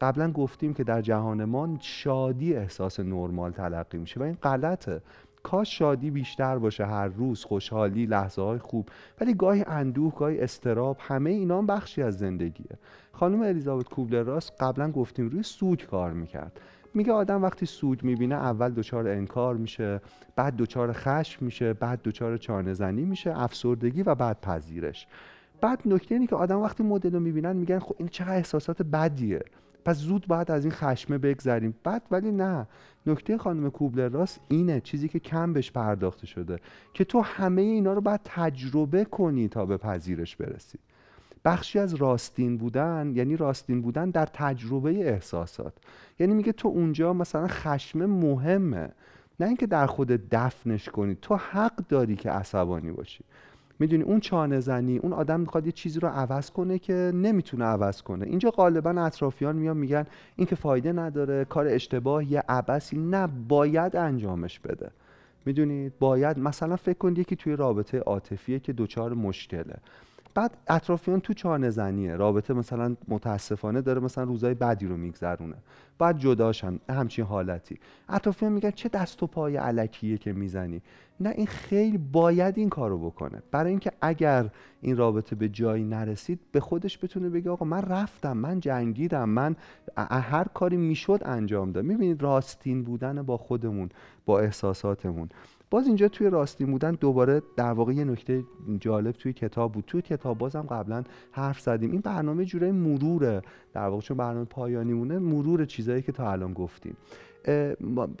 Speaker 1: قبلا گفتیم که در جهان ما شادی احساس نرمال تلقی میشه و این غلطه. کاش شادی بیشتر باشه هر روز خوشحالی لحظه های خوب. ولی گاهی اندوه گاهی استراب همه اینا هم بخشی از زندگیه. خانم الیزابت کوبلر راست قبلا گفتیم روی سوگ کار می‌کرد. میگه آدم وقتی سوگ می‌بینه اول دچار انکار میشه بعد دچار خشم میشه بعد دچار چانه زنی میشه افسردگی و بعد پذیرش. بعد نکته اینه که آدم وقتی مدل رو می‌بینن میگن خب این چقدر احساسات بدیه. پس زود باید از این خشمه بگذریم. بعد ولی نه. نکته خانم کوبلر راست اینه چیزی که کم بهش پرداخته شده که تو همه اینا رو باید تجربه کنی تا به پذیرش برسی. بخشی از راستین بودن یعنی راستین بودن در تجربه احساسات. یعنی میگه تو اونجا مثلا خشم مهمه. نه اینکه در خود دفنش کنی تو حق داری که عصبانی باشی. می‌دونی اون چانه زنی اون آدم می‌خواد یه چیزی رو عوض کنه که نمی‌تونه عوض کنه. اینجا غالبا اطرافیان میان میگن این که فایده نداره کار اشتباه یه عبسی نه باید انجامش بده. می‌دونید باید مثلا فکر کنید یکی توی رابطه عاطفیه که دچار مشکله. بعد اطرافیان تو چانه زنیه. رابطه مثلا متاسفانه داره مثلا روزای بدی رو میگذرونه. بعد جداشن. همچین حالتی. اطرافیان میگن چه دست و پای علکیه که می‌زنی. نه این خیلی باید این کارو بکنه. برای اینکه اگر این رابطه به جایی نرسید به خودش بتونه بگه آقا من رفتم من جنگیدم من هر کاری می‌شد انجام دادم. می‌بینید راستین بودن با خودمون با احساساتمون. باز اینجا توی راستی بودن دوباره در واقع یه نکته جالب توی کتاب بود. توی کتاب بازم قبلا حرف زدیم. این برنامه جوره مروره در واقع چون برنامه پایانی مونه مرور چیزایی که تا الان گفتیم.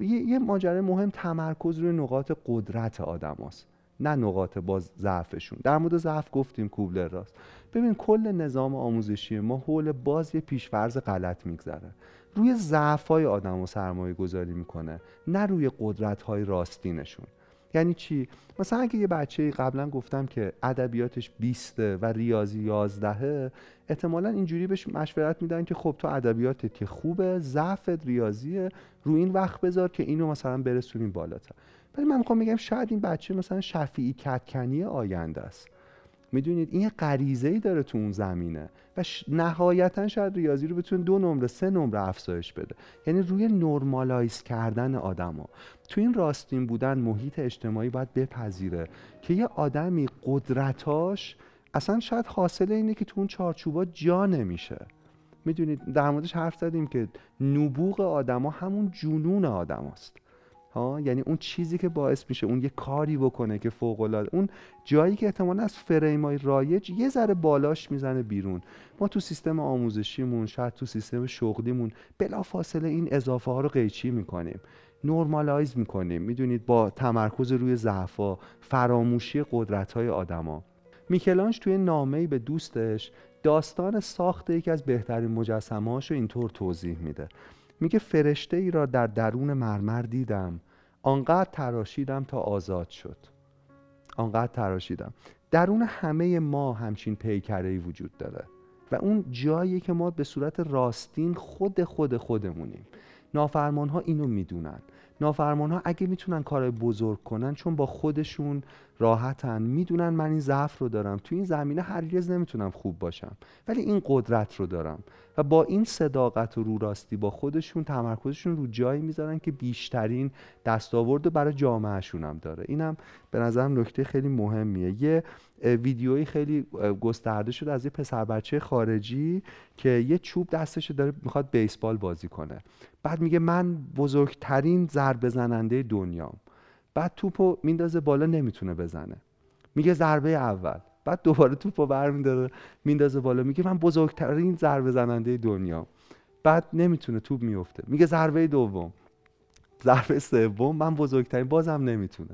Speaker 1: یه ماجرای مهم تمرکز روی نقاط قدرت آدم هست. نه نقاط باز ضعفشون. در مورد ضعف گفتیم کوبلر راست. ببین کل نظام آموزشی ما حول باز یه پیشفرز غلط میگذره. روی ضعف های آدم و سرمایه گذاری می‌کنه نه روی قدرت های راستینشون. یعنی چی؟ مثلا اگه یه بچه قبلا گفتم که ادبیاتش 20 و ریاضی 11 احتمالا اینجوری بهش مشورت میدن که خب تو ادبیاتت که خوبه ضعفت ریاضیه رو این وقت بذار که اینو مثلا برسونیم بالاتر. ولی من می‌خوام بگم شاید این بچه مثلا شفیعی کتکنی آینده است. می‌دونید این یه غریزه ای داره تو اون زمینه و نهایتا شاید ریاضی رو بتونه دو نمره سه نمره افزایش بده. یعنی روی نرمالایز کردن آدما تو این راستین بودن محیط اجتماعی باید بپذیره که یه آدمی قدرتاش اصلا شاید حاصل اینه که تو اون چارچوبا جا نمیشه. می‌دونید در موردش حرف زدیم که نبوغ آدما همون جنون آدماست یعنی اون چیزی که باعث میشه اون یه کاری بکنه که فوق العاده اون جایی که احتمالا از فریمای رایج یه ذره بالاش می‌زنه بیرون. ما تو سیستم آموزشیمون شاید تو سیستم شغلیمون بلافاصله این اضافه ها رو قیچی می‌کنیم. نرمالایز می‌کنیم. می‌دونید با تمرکز روی ضعفا فراموشی قدرت های آدما. میکلانج توی نامه‌ای به دوستش داستان ساخت یکی از بهترین مجسمه رو اینطور توضیح میده. میگه فرشته ای را در درون مرمر دیدم. آنقدر تراشیدم تا آزاد شد. آنقدر تراشیدم. درون همه ما همچین پیکره وجود داره و اون جایی که ما به صورت راستین خود خود خودمونیم. نافرمان ها اینو می‌دونن. نافرمان ها اگه می‌تونن کار بزرگ کنن چون با خودشون راحتن می‌دونن من این ضعف رو دارم. تو این زمینه هرگز نمی‌تونم خوب باشم. ولی این قدرت رو دارم. و با این صداقت و رو راستی با خودشون تمرکزشون رو جایی می‌ذارن که بیشترین دستاورد برای جامعهشون هم داره. اینم به نظرم نکته خیلی مهمیه. یه ویدیویی خیلی گسترده شده از یه پسر بچه خارجی که یه چوب دستش داره می‌خواد بیسبال بازی کنه. بعد میگه من بزرگترین ضربه زننده دنیام. بعد توپو میندازه بالا نمی‌تونه بزنه. میگه ضربه اول. بعد دوباره توپو برمیداره میندازه بالا. میگه من بزرگترین ضربه زننده دنیا بعد نمی‌تونه توپ میفته میگه ضربه دوم. ضربه سوم من بزرگترین بازم نمی‌تونه.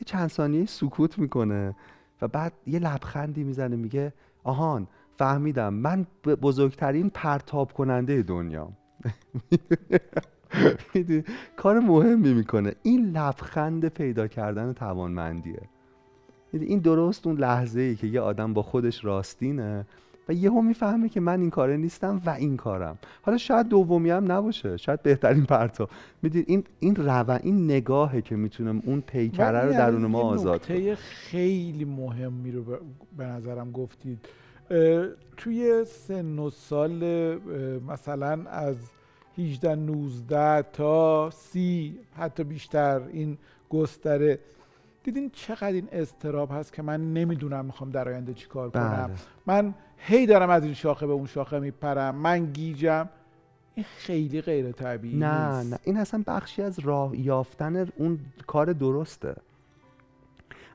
Speaker 1: یه چند ثانیه سکوت می‌کنه و بعد یه لبخندی می‌زنه. میگه آهان فهمیدم. من بزرگترین پرتاب کننده دنیا کار مهمی می‌کنه. این لبخند پیدا کردن توانمندیه. این درست اون لحظه ای که یه آدم با خودش راستینه و یهو می‌فهمه که من این کاره نیستم و این کارم. حالا شاید دومی هم نباشه. شاید بهترین پرتا می‌دید این این رو این نگاهه که می‌تونه اون پیکره رو درون ما آزاد
Speaker 2: کنه خیلی مهمی رو به نظرم گفتید. توی سن و سال مثلا از 18 19 تا 30 حتی بیشتر این گستره. دیدین چقدر این استراب هست که من نمی‌دونم می‌خوام در آینده چی کار کنم. بله. من هی دارم از این شاخه به اون شاخه میپرم. من گیجم. این خیلی غیر طبیعی
Speaker 1: نه نه. این اصلا بخشی از راه یافتن اون کار درسته.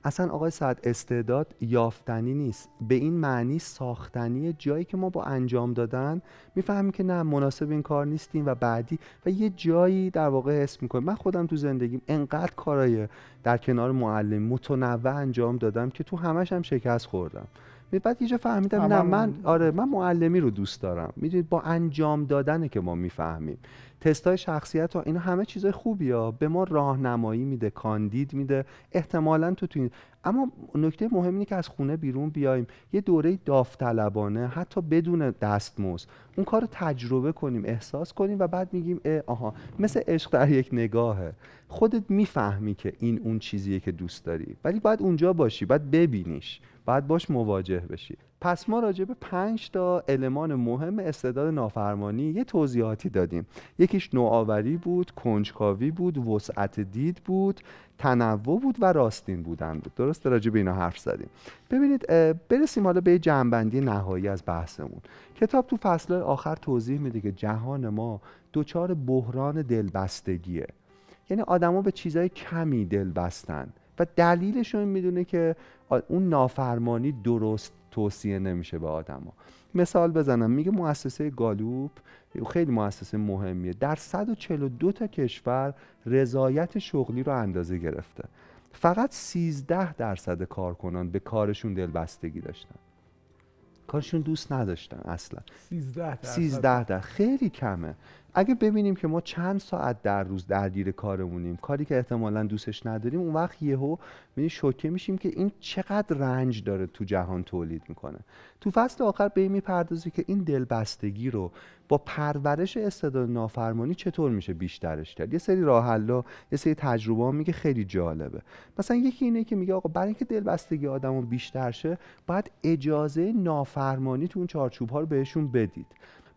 Speaker 1: اصلا آقای سعد استعداد یافتنی نیست. به این معنی ساختنی جایی که ما با انجام دادن می‌فهمیم که نه مناسب این کار نیستیم و بعدی و یه جایی در واقع حس می‌کنیم. من خودم تو زندگیم انقدر کارای در کنار معلم متنوع انجام دادم که تو همش هم شکست خوردم. بعد یه جا فهمیدم نه من آره من معلمی رو دوست دارم. می‌دونید با انجام دادنه که ما می‌فهمیم. تستای شخصیت و اینا همه چیزای خوبی ها. به ما راهنمایی میده کاندید میده. احتمالا تو تو اما نکته مهم اینه که از خونه بیرون بیایم. یه دوره داوطلبانه حتی بدون دستمزد. اون کار رو تجربه کنیم احساس کنیم و بعد میگیم اه آها مثل عشق در یک نگاهه. خودت می‌فهمی که این اون چیزیه که دوست داری. ولی باید اونجا باشی باید ببینیش. باید باش مواجه بشی. پس ما راجع به پنج تا المان مهم استعداد نافرمانی یه توضیحاتی دادیم. یکیش نوآوری بود کنجکاوی بود وسعت دید بود تنوع بود و راستین بودن بود. درست راجع به اینا حرف زدیم. ببینید برسیم حالا به جنبندی نهایی از بحثمون. کتاب تو فصل آخر توضیح میده که جهان ما دچار بحران دلبستگیه. یعنی آدما به چیزای کمی دل بستن و دلیلش رو می‌دونه که اون نافرمانی درست توصیه نمیشه به آدما. مثال بزنم میگه مؤسسه گالوپ خیلی مؤسسه مهمیه. در 142 تا کشور رضایت شغلی رو اندازه گرفته. فقط 13 درصد کارکنان به کارشون دلبستگی داشتن. کارشون دوست نداشتن اصلا.
Speaker 2: 13 درصد.
Speaker 1: 13 درصد خیلی کمه. اگه ببینیم که ما چند ساعت در روز درگیر کارمونیم کاری که احتمالا دوستش نداریم اون وقت یهو می شوکه میشیم که این چقدر رنج داره تو جهان تولید می‌کنه. تو فصل آخر به این می‌پردازی که این دلبستگی رو با پرورش استعداد نافرمانی چطور میشه بیشترش کرد؟ یه سری راه یه سری تجربه میگه خیلی جالبه. مثلا یکی اینه که میگه آقا برای اینکه دلبستگی آدمو بیشتر شه باید اجازه نافرمانی تو اون چارچوب ها رو بهشون بدید.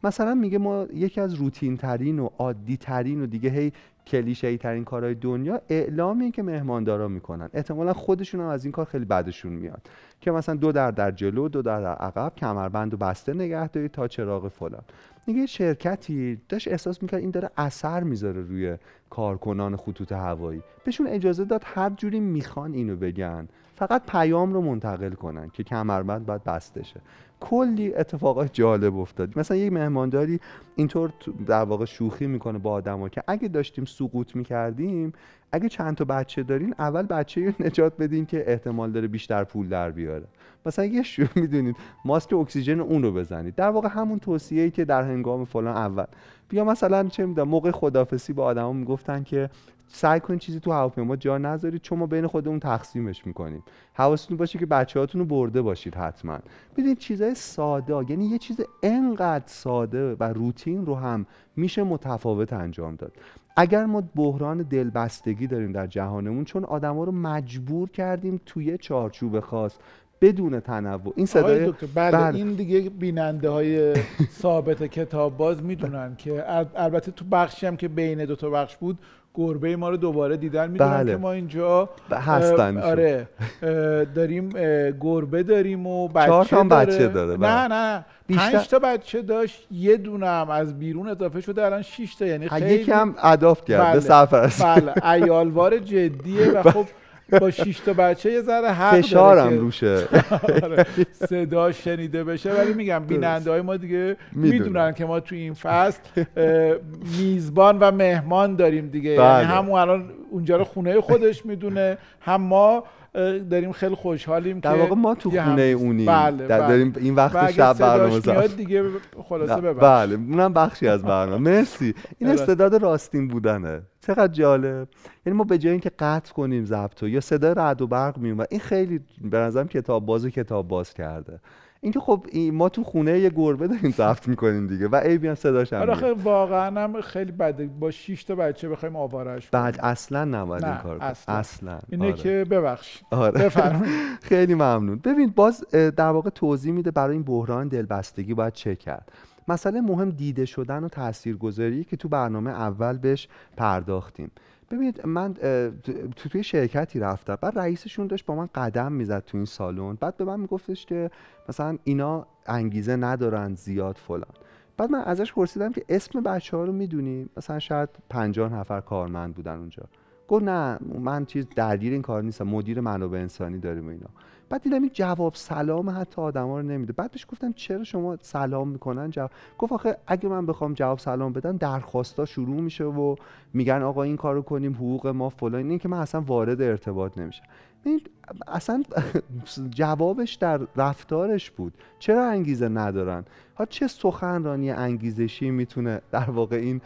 Speaker 1: مثلا میگه ما یکی از روتین ترین و عادی ترین و دیگه هی کلیشه ترین کارهای دنیا اعلامی که مهماندارا می‌کنن. احتمالا خودشون هم از این کار خیلی بعدشون میاد که مثلا دو در در جلو دو در در عقب کمربند و بسته نگه دارید تا چراغ فلان. میگه شرکتی داشت احساس می‌کرد این داره اثر می‌ذاره روی کارکنان خطوط هوایی. بهشون اجازه داد هر جوری می‌خوان اینو بگن. فقط پیام رو منتقل کنن که کمربند باید بسته شه. کلی اتفاقات جالب افتاد. مثلا یک مهمانداری اینطور در واقع شوخی می‌کنه با آدما که اگه داشتیم سقوط می‌کردیم اگه چند تا بچه دارین اول بچه رو نجات بدین که احتمال داره بیشتر پول در بیاره. مثلا یه شو می‌دونید ماسک اکسیژن اون رو بزنید. در واقع همون توصیه‌ای که در هنگام فلان اول بیا مثلا چه می‌دونم موقع خدافسی با آدما می‌گفتن که سعی کنید چیزی تو هواپیما جا نذارید چون ما بین خودمون تقسیمش می‌کنیم. حواستون باشه که بچه هاتون رو برده باشید حتما. ببینید چیزای ساده یعنی یه چیز انقدر ساده و روتین رو هم میشه متفاوت انجام داد. اگر ما بحران دلبستگی داریم در جهانمون چون آدما رو مجبور کردیم توی چارچوب خاص بدون تنوع این صدای
Speaker 2: بله, بله, این دیگه بیننده های ثابت کتاب باز می‌دونن که البته تو بخشی هم که بین دو تا بخش بود گربه ما رو دوباره دیدن می‌دونن بله. که ما اینجا
Speaker 1: هستن
Speaker 2: آره داریم گربه داریم و بچه
Speaker 1: چهار
Speaker 2: داره.
Speaker 1: بچه داره
Speaker 2: بله. نه نه بیشتر... پنج تا بچه داشت یه دونم از بیرون اضافه شده الان 6 تا یعنی خیلی
Speaker 1: یکی هم اداپت کرده
Speaker 2: بله.
Speaker 1: سرپرست
Speaker 2: بله ایالوار جدیه و خب با شش تا بچه یه ذره حق
Speaker 1: فشارم روشه
Speaker 2: آره، صدا شنیده بشه ولی میگم بیننده های ما دیگه
Speaker 1: می‌دونن.
Speaker 2: که ما تو این فصل میزبان و مهمان داریم دیگه
Speaker 1: بله.
Speaker 2: یعنی هم اون الان اونجا رو خونه خودش می‌دونه هم ما داریم خیلی خوشحالیم
Speaker 1: در واقع ما تو خونه اونیم.
Speaker 2: بله
Speaker 1: در-
Speaker 2: بله.
Speaker 1: داریم این وقت
Speaker 2: اگه
Speaker 1: شب برنامه ضبط
Speaker 2: میاد دیگه خلاصه ببخش.
Speaker 1: بله اونم بخشی از برنامه. مرسی. این. استعداد راستین بودنه. چقدر جالب. یعنی ما به جای اینکه قطع کنیم ضبطو یا صدای رعد و برق میومد این خیلی به نظرم کتاب باز و کتاب باز کرده. اینکه خب این ما تو خونه یه گربه داریم ضبط می‌کنیم دیگه و عیبی هم صداش هم
Speaker 2: آره واقعا هم خیلی بده. با 6 تا بچه بخوایم آوارش کنیم.
Speaker 1: بعد اصلا نباید این کار.
Speaker 2: اصلا.
Speaker 1: اصلا.
Speaker 2: اینه
Speaker 1: آره.
Speaker 2: که ببخشید.
Speaker 1: آره.
Speaker 2: بفرمایید.
Speaker 1: خیلی ممنون. ببین باز در واقع توضیح میده برای این بحران دلبستگی باید چه کرد. مسئله مهم دیده شدن و تاثیرگذاری که تو برنامه اول بهش پرداختیم. ببینید من تو توی شرکتی رفتم بعد رئیسشون داشت با من قدم می‌زد تو این سالن. بعد به من میگفتش که مثلا اینا انگیزه ندارن زیاد فلان. بعد من ازش پرسیدم که اسم بچه ها رو می‌دونی؟ مثلا شاید پنجاه نفر کارمند بودن اونجا. گفت نه من چیز درگیر این کار نیستم مدیر منابع انسانی داریم و اینا. بعد دیدم این جواب سلام حتی آدما رو نمیده. بعد بهش گفتم چرا شما سلام می‌کنن؟ جواب گفت آخه اگه من بخوام جواب سلام بدم درخواستا شروع میشه و میگن آقا این کارو کنیم حقوق ما فلان. این که من اصلا وارد ارتباط نمیشم. اصلا جوابش در رفتارش بود. چرا انگیزه ندارن؟ ها چه سخنرانی انگیزشی می‌تونه در واقع این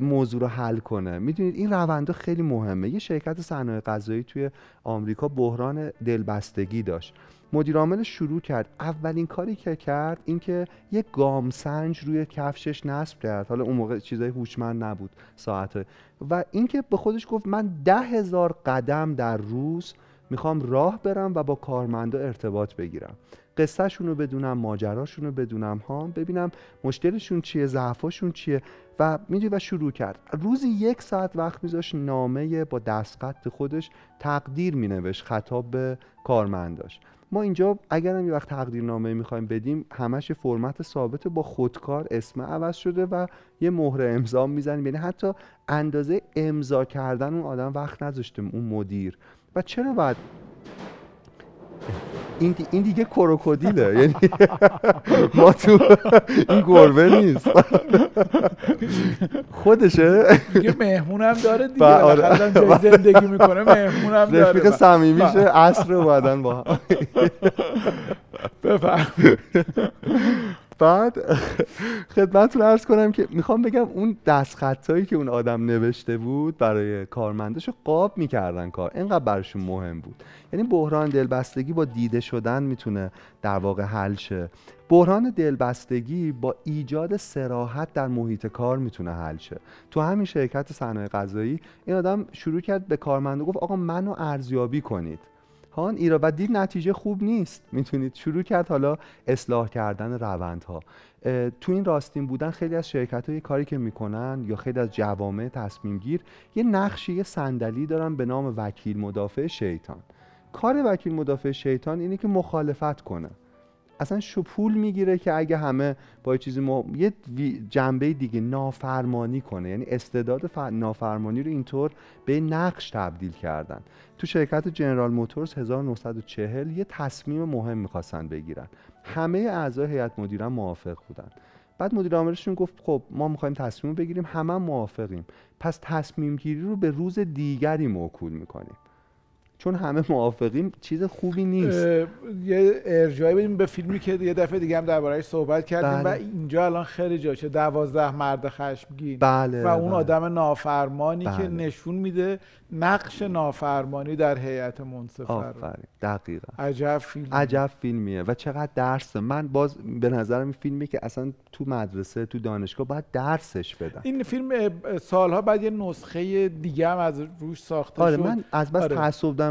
Speaker 1: موضوع رو حل کنه؟ می‌دونید این روند خیلی مهمه. یه شرکت صنایع غذایی توی آمریکا بحران دلبستگی داشت. مدیر عامل شروع کرد. اولین کاری که کرد اینکه یه گام سنج روی کفشش نصب کرد. حالا اون موقع چیزای هوشمند نبود ساعت و اینکه به خودش گفت من ده هزار قدم در روز می‌خوام راه برم و با کارمندا ارتباط بگیرم. قصهشون رو بدونم ماجراشون رو بدونم ها ببینم مشکلشون چیه ضعفاشون چیه و می‌دونی و شروع کرد. روزی یک ساعت وقت میذاش نامه با دستخط خودش تقدیر مینوشت خطاب به کارمنداش. ما اینجا اگر هم یه وقت تقدیرنامه می‌خوایم بدیم همش فرمت ثابت با خودکار اسم عوض شده و یه مهر امضا می‌زنیم. یعنی حتی اندازه امضا کردن اون آدم وقت نذاشته اون مدیر. و چرا باید این, دی- این دیگه کروکودیله. یعنی ما تو این گربه نیست. خودشه.
Speaker 2: دیگه مهمونم داره دیگه.
Speaker 1: آره.
Speaker 2: زندگی می‌کنه مهمونم داره.
Speaker 1: رفیق صمیمیشه. عصر بعدن با هم. بعد خدمتتون عرض کنم که می‌خوام بگم اون دستخطایی که اون آدم نوشته بود برای کارمندش قاب می‌کردن کار. اینقدر براشون مهم بود. یعنی بحران دلبستگی با دیده شدن می‌تونه در واقع حل شه. بحران دلبستگی با ایجاد سراحت در محیط کار می‌تونه حل شه. تو همین شرکت صنایع غذایی این آدم شروع کرد به کارمنده گفت آقا منو ارزیابی کنید. هان ایرا و دید نتیجه خوب نیست. می‌تونید شروع کرد حالا اصلاح کردن روندها. تو این راستین بودن خیلی از شرکت های کاری که می‌کنن یا خیلی از جوامع تصمیم گیر یه نقشی یه صندلی دارن به نام وکیل مدافع شیطان. کار وکیل مدافع شیطان اینه که مخالفت کنه. اصلا شو پول می‌گیره که اگه همه با چیزی ما... یه جنبه دیگه نافرمانی کنه. یعنی استعداد ف... نافرمانی رو اینطور به نقش تبدیل کردن. تو شرکت جنرال موتورز 1940 یه تصمیم مهم می‌خواستن بگیرن. همه اعضای هیئت مدیره موافق بودن. بعد مدیر عاملشون گفت خب ما می‌خوایم تصمیم بگیریم همه هم موافقیم. پس تصمیم گیری رو به روز دیگری موکول می‌کنیم. چون همه موافقیم چیز خوبی نیست
Speaker 2: یه ارجاعی بدیم به فیلمی که یه دفعه دیگه هم دربارهش صحبت کردیم
Speaker 1: بله.
Speaker 2: و اینجا الان خیلی جاشه دوازده مرد خشمگین
Speaker 1: بله
Speaker 2: و اون
Speaker 1: بله.
Speaker 2: آدم نافرمانی که
Speaker 1: بله.
Speaker 2: نشون میده نقش نافرمانی در هیئت منصفه
Speaker 1: آفرین دقیقا
Speaker 2: عجب فیلم
Speaker 1: عجب فیلمیه و چقدر درسه من باز به نظرم این فیلمی که اصلا تو مدرسه تو دانشگاه باید درسش بدن
Speaker 2: این فیلم سالها بعد یه نسخه دیگه هم از روش ساخته
Speaker 1: آره
Speaker 2: شد
Speaker 1: من از بس
Speaker 2: آره.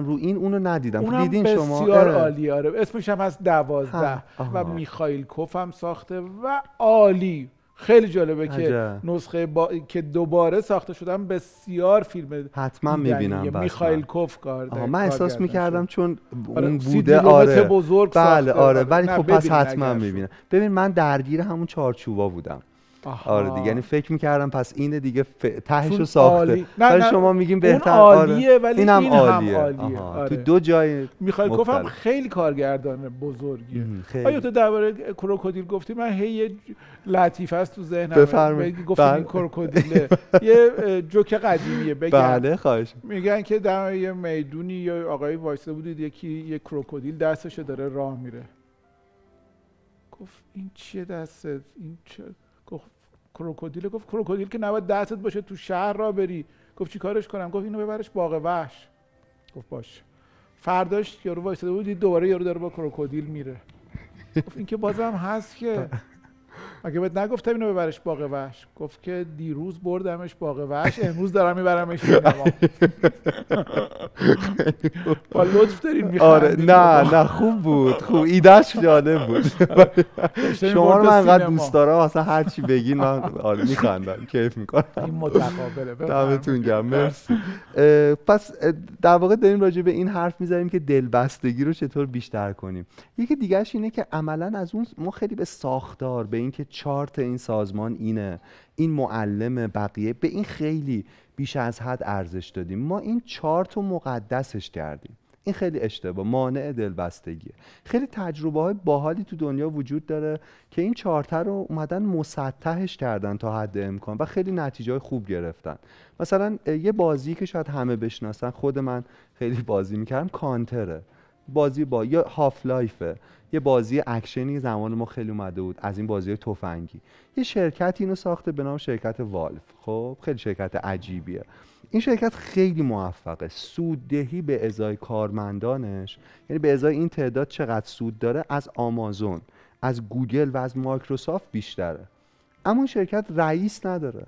Speaker 1: دارم رو این اونو ندیدم
Speaker 2: اونم
Speaker 1: دیدین شما
Speaker 2: بسیار
Speaker 1: آره.
Speaker 2: عالی آره اسمش هم هست دوازده و. میخائیل کوف هم ساخته و عالی خیلی جالبه که
Speaker 1: عجب.
Speaker 2: نسخه با... که دوباره ساخته شدن بسیار فیلم
Speaker 1: حتما. می‌بینم بس
Speaker 2: میخائیل. کوف کار
Speaker 1: آها، من احساس می‌کردم چون
Speaker 2: آره،
Speaker 1: اون بوده آره
Speaker 2: بزرگ
Speaker 1: بله
Speaker 2: ساخته.
Speaker 1: آره ولی خب پس حتما. می‌بینم ببین من درگیر همون چارچوبا بودم
Speaker 2: آها.
Speaker 1: آره دیگه یعنی فکر می‌کردم پس اینه دیگه ف... تهش
Speaker 2: چون
Speaker 1: رو ساخته
Speaker 2: نه، نه،
Speaker 1: شما میگیم
Speaker 2: اون
Speaker 1: بهتر
Speaker 2: عالیه
Speaker 1: آره.
Speaker 2: ولی
Speaker 1: اینم
Speaker 2: این هم
Speaker 1: عالیه.
Speaker 2: آره.
Speaker 1: تو دو جای
Speaker 2: هم
Speaker 1: مختلف.
Speaker 2: خیلی کارگردان بزرگیه
Speaker 1: مهم. خیلی.
Speaker 2: آیا تو درباره کروکودیل گفتی من هی لطیفه است تو ذهنم
Speaker 1: بفرمایید.
Speaker 2: گفتیم
Speaker 1: بله.
Speaker 2: این کروکودیله یه جوک قدیمیه بگم
Speaker 1: بله خواهش
Speaker 2: میگن که در یه می‌دونی یا آقایی وایسته بودید یکی یه کروکودیل دستشو داره راه میره گفت این چیه دستت این چه کروکودیل گفت کروکودیل که نباید دستت باشه تو شهر را بری. گفت چی کارش کنم؟ گفت اینو ببرش باغ وحش. گفت باش. فرداش یارو وایساده بود دوباره یارو داره با کروکودیل میره. گفت این که بازم هست که مگه بهت نگفتم اینو ببرش باغ وحش؟ گفت که دیروز بردمش باغ وحش امروز دارم میبرمش با لطف دارین
Speaker 1: آره نه نه خوب بود خوب. ایدهش جالب بود. شما رو من انقدر دوست دارم اصلا هر چی بگین من آره میخندم کیف می‌کنم.
Speaker 2: این متقابله.
Speaker 1: دمتون گرم مرسی. پس در واقع داریم راجع به این حرف می‌زنیم که دلبستگی رو چطور بیشتر کنیم. یکی دیگهش اینه که عملا از اون ما خیلی به ساختار به اینکه چارت این سازمان اینه. این معلم بقیه. به این خیلی بیش از حد ارزش دادیم. ما این چارت رو مقدسش کردیم. این خیلی اشتباه. مانع دلبستگیه. خیلی تجربه های باحالی تو دنیا وجود داره که این چارت رو اومدن مسطحش کردن تا حد امکان و خیلی نتیجه های خوب گرفتن. مثلا یه بازی که شاید همه بشناسن خود من خیلی بازی می‌کردم کانتره. بازی با یا هاف لایفه یه بازی اکشنی زمان ما خیلی اومده بود از این بازی تفنگی. یه شرکت اینو ساخته به نام شرکت Valve. خب خیلی شرکت عجیبیه. این شرکت خیلی موفقه. سوددهی به ازای کارمندانش یعنی به ازای این تعداد چقدر سود داره از آمازون از گوگل و از مایکروسافت بیشتره. اما اون شرکت رئیس نداره.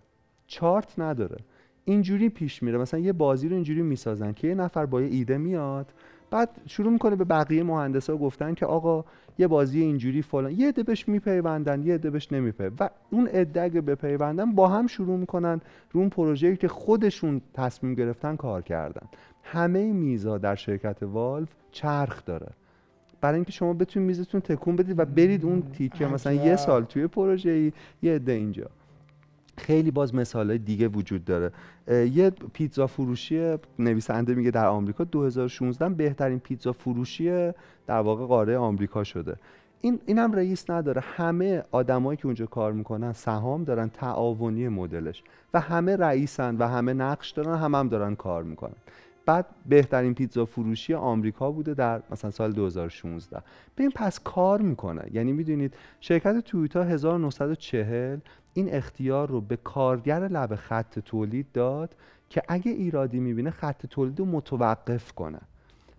Speaker 1: چارت نداره. اینجوری پیش میره. مثلا یه بازی رو اینجوری می‌سازن که یه نفر با یه ایده میاد بعد شروع می‌کنه به بقیه مهندسا گفتن که آقا یه بازی اینجوری فلان یه عده بهش میپیوندن یه عده بهش و اون عده اگه بپیوندن با هم شروع می‌کنن رو اون پروژه‌ای که خودشون تصمیم گرفتن کار کردن. همه میزا در شرکت والف چرخ داره. برای اینکه شما بتونید میزتون تکون بدید و برید اون تیکه مثلا یه. سال توی پروژه ای یه عده اینجا. خیلی باز مثال دیگه وجود داره. یه پیتزا فروشی نویسنده میگه در آمریکا 2016 بهترین پیتزا فروشی در واقع قاره آمریکا شده. این اینم رئیس نداره. همه آدمایی که اونجا کار می‌کنن سهام دارن تعاونی مدلش. و همه رئیسن و همه نقش دارن هم هم دارن کار می‌کنن. بعد بهترین پیتزا فروشی آمریکا بوده در مثلا سال 2016 ببین پس کار می‌کنه. یعنی می‌دونید شرکت تویوتا 1940 این اختیار رو به کارگر لب خط تولید داد که اگه ایرادی می‌بینه خط تولید رو متوقف کنه.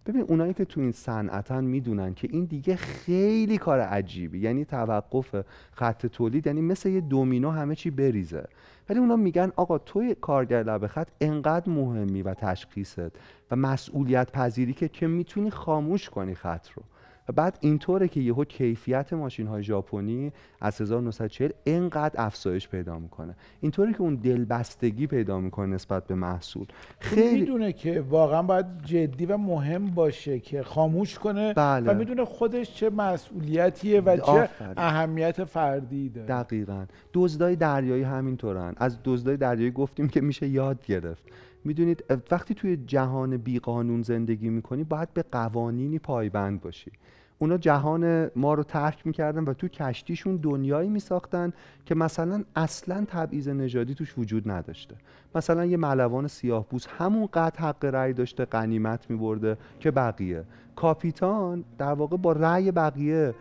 Speaker 1: ببین اونایی که تو این صنعتن می‌دونن که این دیگه خیلی کار عجیبی. یعنی توقف خط تولید یعنی مثل یه دومینو همه چی بریزه. ولی اونا میگن آقا توی کارگر لب خط انقدر مهمی و تشخیصت و مسئولیت پذیری که که می‌تونی خاموش کنی خط رو. و بعد اینطوره که یهو کیفیت ماشین های ژاپنی از 1940 انقدر افزایش پیدا می‌کنه. اینطوره که اون دلبستگی پیدا می‌کنه نسبت به محصول. خیلی
Speaker 2: می‌دونه که واقعا باید جدی و مهم باشه که خاموش کنه
Speaker 1: بله.
Speaker 2: و می‌دونه خودش چه مسئولیتیه و چه
Speaker 1: آفرین.
Speaker 2: اهمیت فردی داره.
Speaker 1: دقیقا. دزدای دریایی همینطورن. از دزدای دریایی گفتیم که میشه یاد گرفت. می‌دونید وقتی توی جهان بیقانون زندگی می‌کنی باید به قوانینی پایبند باشی. اونا جهان ما رو ترک می‌کردن و تو کشتیشون دنیایی میساختن که مثلا اصلا تبعیض نژادی توش وجود نداشته. مثلا یه ملوان سیاه پوست همون قد حق رأی داشته غنیمت میبرده که بقیه. کاپیتان در واقع با رأی بقیه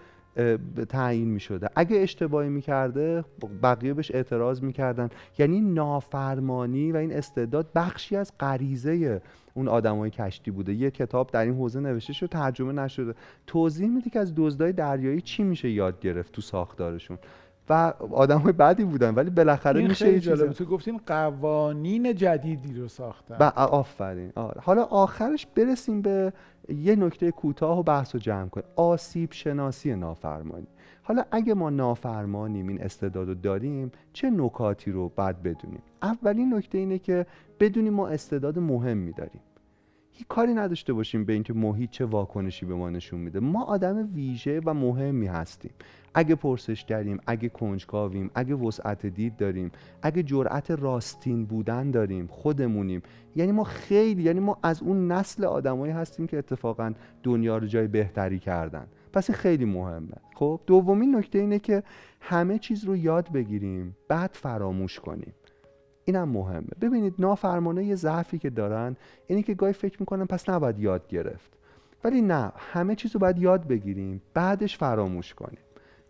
Speaker 1: تعیین می شده اگه اشتباهی می کرده بقیه بهش اعتراض می کردن یعنی نافرمانی و این استعداد بخشی از غریزه اون آدمای کشتی بوده. یه کتاب در این حوزه نوشته شد ترجمه نشده. توضیح میده که از دزدای دریایی چی میشه یاد گرفت تو ساختارشون. و آدمای بدی بودن ولی بالاخره
Speaker 2: این
Speaker 1: میشه
Speaker 2: جالبه. تو گفتین قوانین جدیدی رو ساختن.
Speaker 1: و آفرین. آره. حالا آخرش برسیم به یه نکته کوتاه و بحث رو جمع کنیم. آسیب شناسی نافرمانی. حالا اگه ما نافرمانیم این استعداد رو داریم چه نکاتی رو باید بدونیم؟ اولین نکته اینه که بدونیم ما استعداد مهمی داریم. هیچ کاری نداشته باشیم به اینکه محیط چه واکنشی به ما نشون میده. ما آدم ویژه و مهمی هستیم. اگه پرسش کردیم اگه کنجکاویم اگه وسعت دید داریم اگه جرأت راستین بودن داریم خودمونیم. یعنی ما خیلی یعنی ما از اون نسل آدمایی هستیم که اتفاقا دنیا رو جای بهتری کردن. پس این خیلی مهمه. خب دومین نکته اینه که همه چیز رو یاد بگیریم بعد فراموش کنیم. اینم مهمه. ببینید نافرمانه یه ضعفی که دارن اینه که گاهی فکر می‌کنن پس نباید یاد گرفت. ولی نه همه چیز رو باید یاد بگیریم بعدش فراموش کنیم.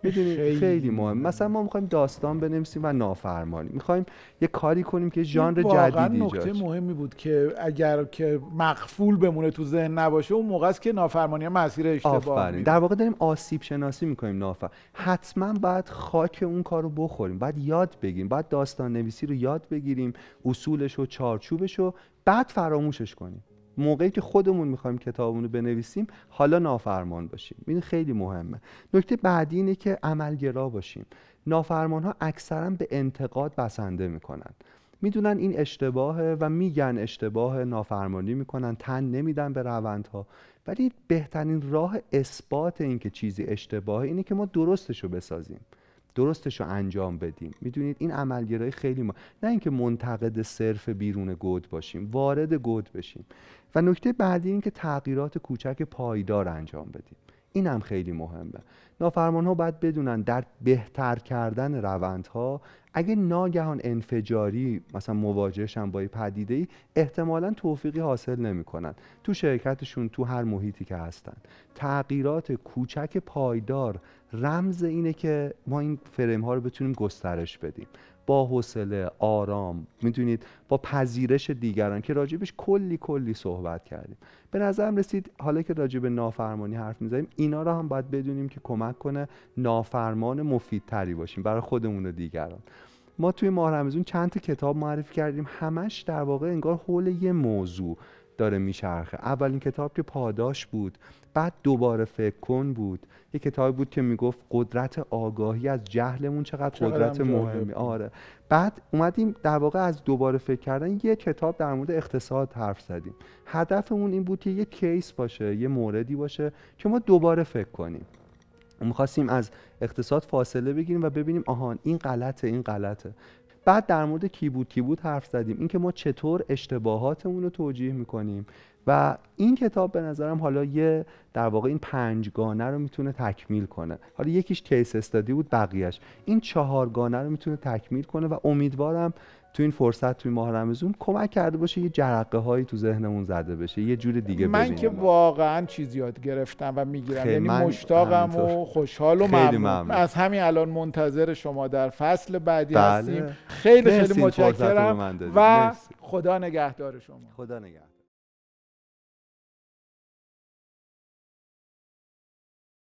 Speaker 1: می‌دونید
Speaker 2: خیلی
Speaker 1: خیلی مهم. مثلا ما می‌خوایم داستان بنویسیم و نافرمانی می‌خوایم یه کاری کنیم که ژانر جدیدی
Speaker 2: نکته
Speaker 1: ایجاد شه.
Speaker 2: مهمی بود که اگر که مقفول بمونه تو ذهن نباشه اون موقع است که نافرمانی مسیر اشتباه.
Speaker 1: در واقع داریم آسیب شناسی می‌کنیم نافر حتما باید خاک اون کار رو بخوریم باید یاد بگیریم باید داستان نویسی رو یاد بگیریم اصولش و چارچوبش رو بعد فراموشش کنیم موقعی که خودمون می‌خوایم کتابمون رو بنویسیم حالا نافرمان باشیم. این خیلی مهمه. نکته بعدی اینه که عملگرا باشیم. نافرمان ها اکثرا به انتقاد بسنده می‌کنن. می‌دونن این اشتباهه و میگن اشتباه نافرمانی می‌کنن تن نمیدن به روندها. ولی بهترین راه اثبات این که چیزی اشتباهه اینه که ما درستش رو بسازیم. درستش رو انجام بدیم. می‌دونید این عملگرایی خیلی ما نه اینکه منتقد صرف بیرون گود باشیم وارد گود بشیم. و نکته بعدی این که تغییرات کوچک پایدار انجام بدیم. این هم خیلی مهمه. نافرمان ها باید بدونن در بهتر کردن روندها اگه ناگهان انفجاری مثلا مواجهشن با یه پدیده ای احتمالا توفیقی حاصل نمی‌کنن. تو شرکتشون تو هر محیطی که هستن. تغییرات کوچک پایدار رمز اینه که ما این فریم ها رو بتونیم گسترش بدیم. با حوصله آرام می‌دونید با پذیرش دیگران که راجبش کلی کلی صحبت کردیم. به نظرم رسید حالا که راجب نافرمانی حرف می‌زنیم اینا رو هم باید بدونیم که کمک کنه نافرمان مفیدتری باشیم برای خودمون و دیگران. ما توی ماه رمضان چند تا کتاب معرفی کردیم همش در واقع انگار حول یه موضوع داره میچرخه. اولین کتاب که پاداش بود بعد دوباره فکر کن بود. یه کتابی بود که می‌گفت قدرت آگاهی از جهلمون چقدر
Speaker 2: چقدر
Speaker 1: قدرت مهمی. آره. بعد اومدیم در واقع از دوباره فکر کردن یه کتاب در مورد اقتصاد حرف زدیم. هدفمون این بود که یه کیس باشه یه موردی باشه که ما دوباره فکر کنیم. می‌خواستیم از اقتصاد فاصله بگیریم و ببینیم آهان این غلطه این غلطه. بعد در مورد کی بود کی بود حرف زدیم. اینکه ما چطور اشتباهاتمون رو توجیه می‌کنیم. و این کتاب به نظرم حالا یه در واقع این پنجگانه رو می‌تونه تکمیل کنه حالا یکیش کیس استادی بود بقیهش این چهارگانه رو می‌تونه تکمیل کنه و امیدوارم تو این فرصت توی ماه رمضان کمک کرده باشه یه جرقه هایی تو ذهنمون زده بشه یه جور دیگه
Speaker 2: من
Speaker 1: ببینیم
Speaker 2: که واقعا چیز یاد گرفتم و می‌گیرم
Speaker 1: خیلی،
Speaker 2: یعنی مشتاقم. و خوشحال و
Speaker 1: خیلی
Speaker 2: ممنون
Speaker 1: ممنون.
Speaker 2: از همین الان منتظر شما در فصل بعدی
Speaker 1: بله.
Speaker 2: هستیم خیلی خیلی متشکرم. و. خدا نگهدار شما
Speaker 1: خدا نگهدار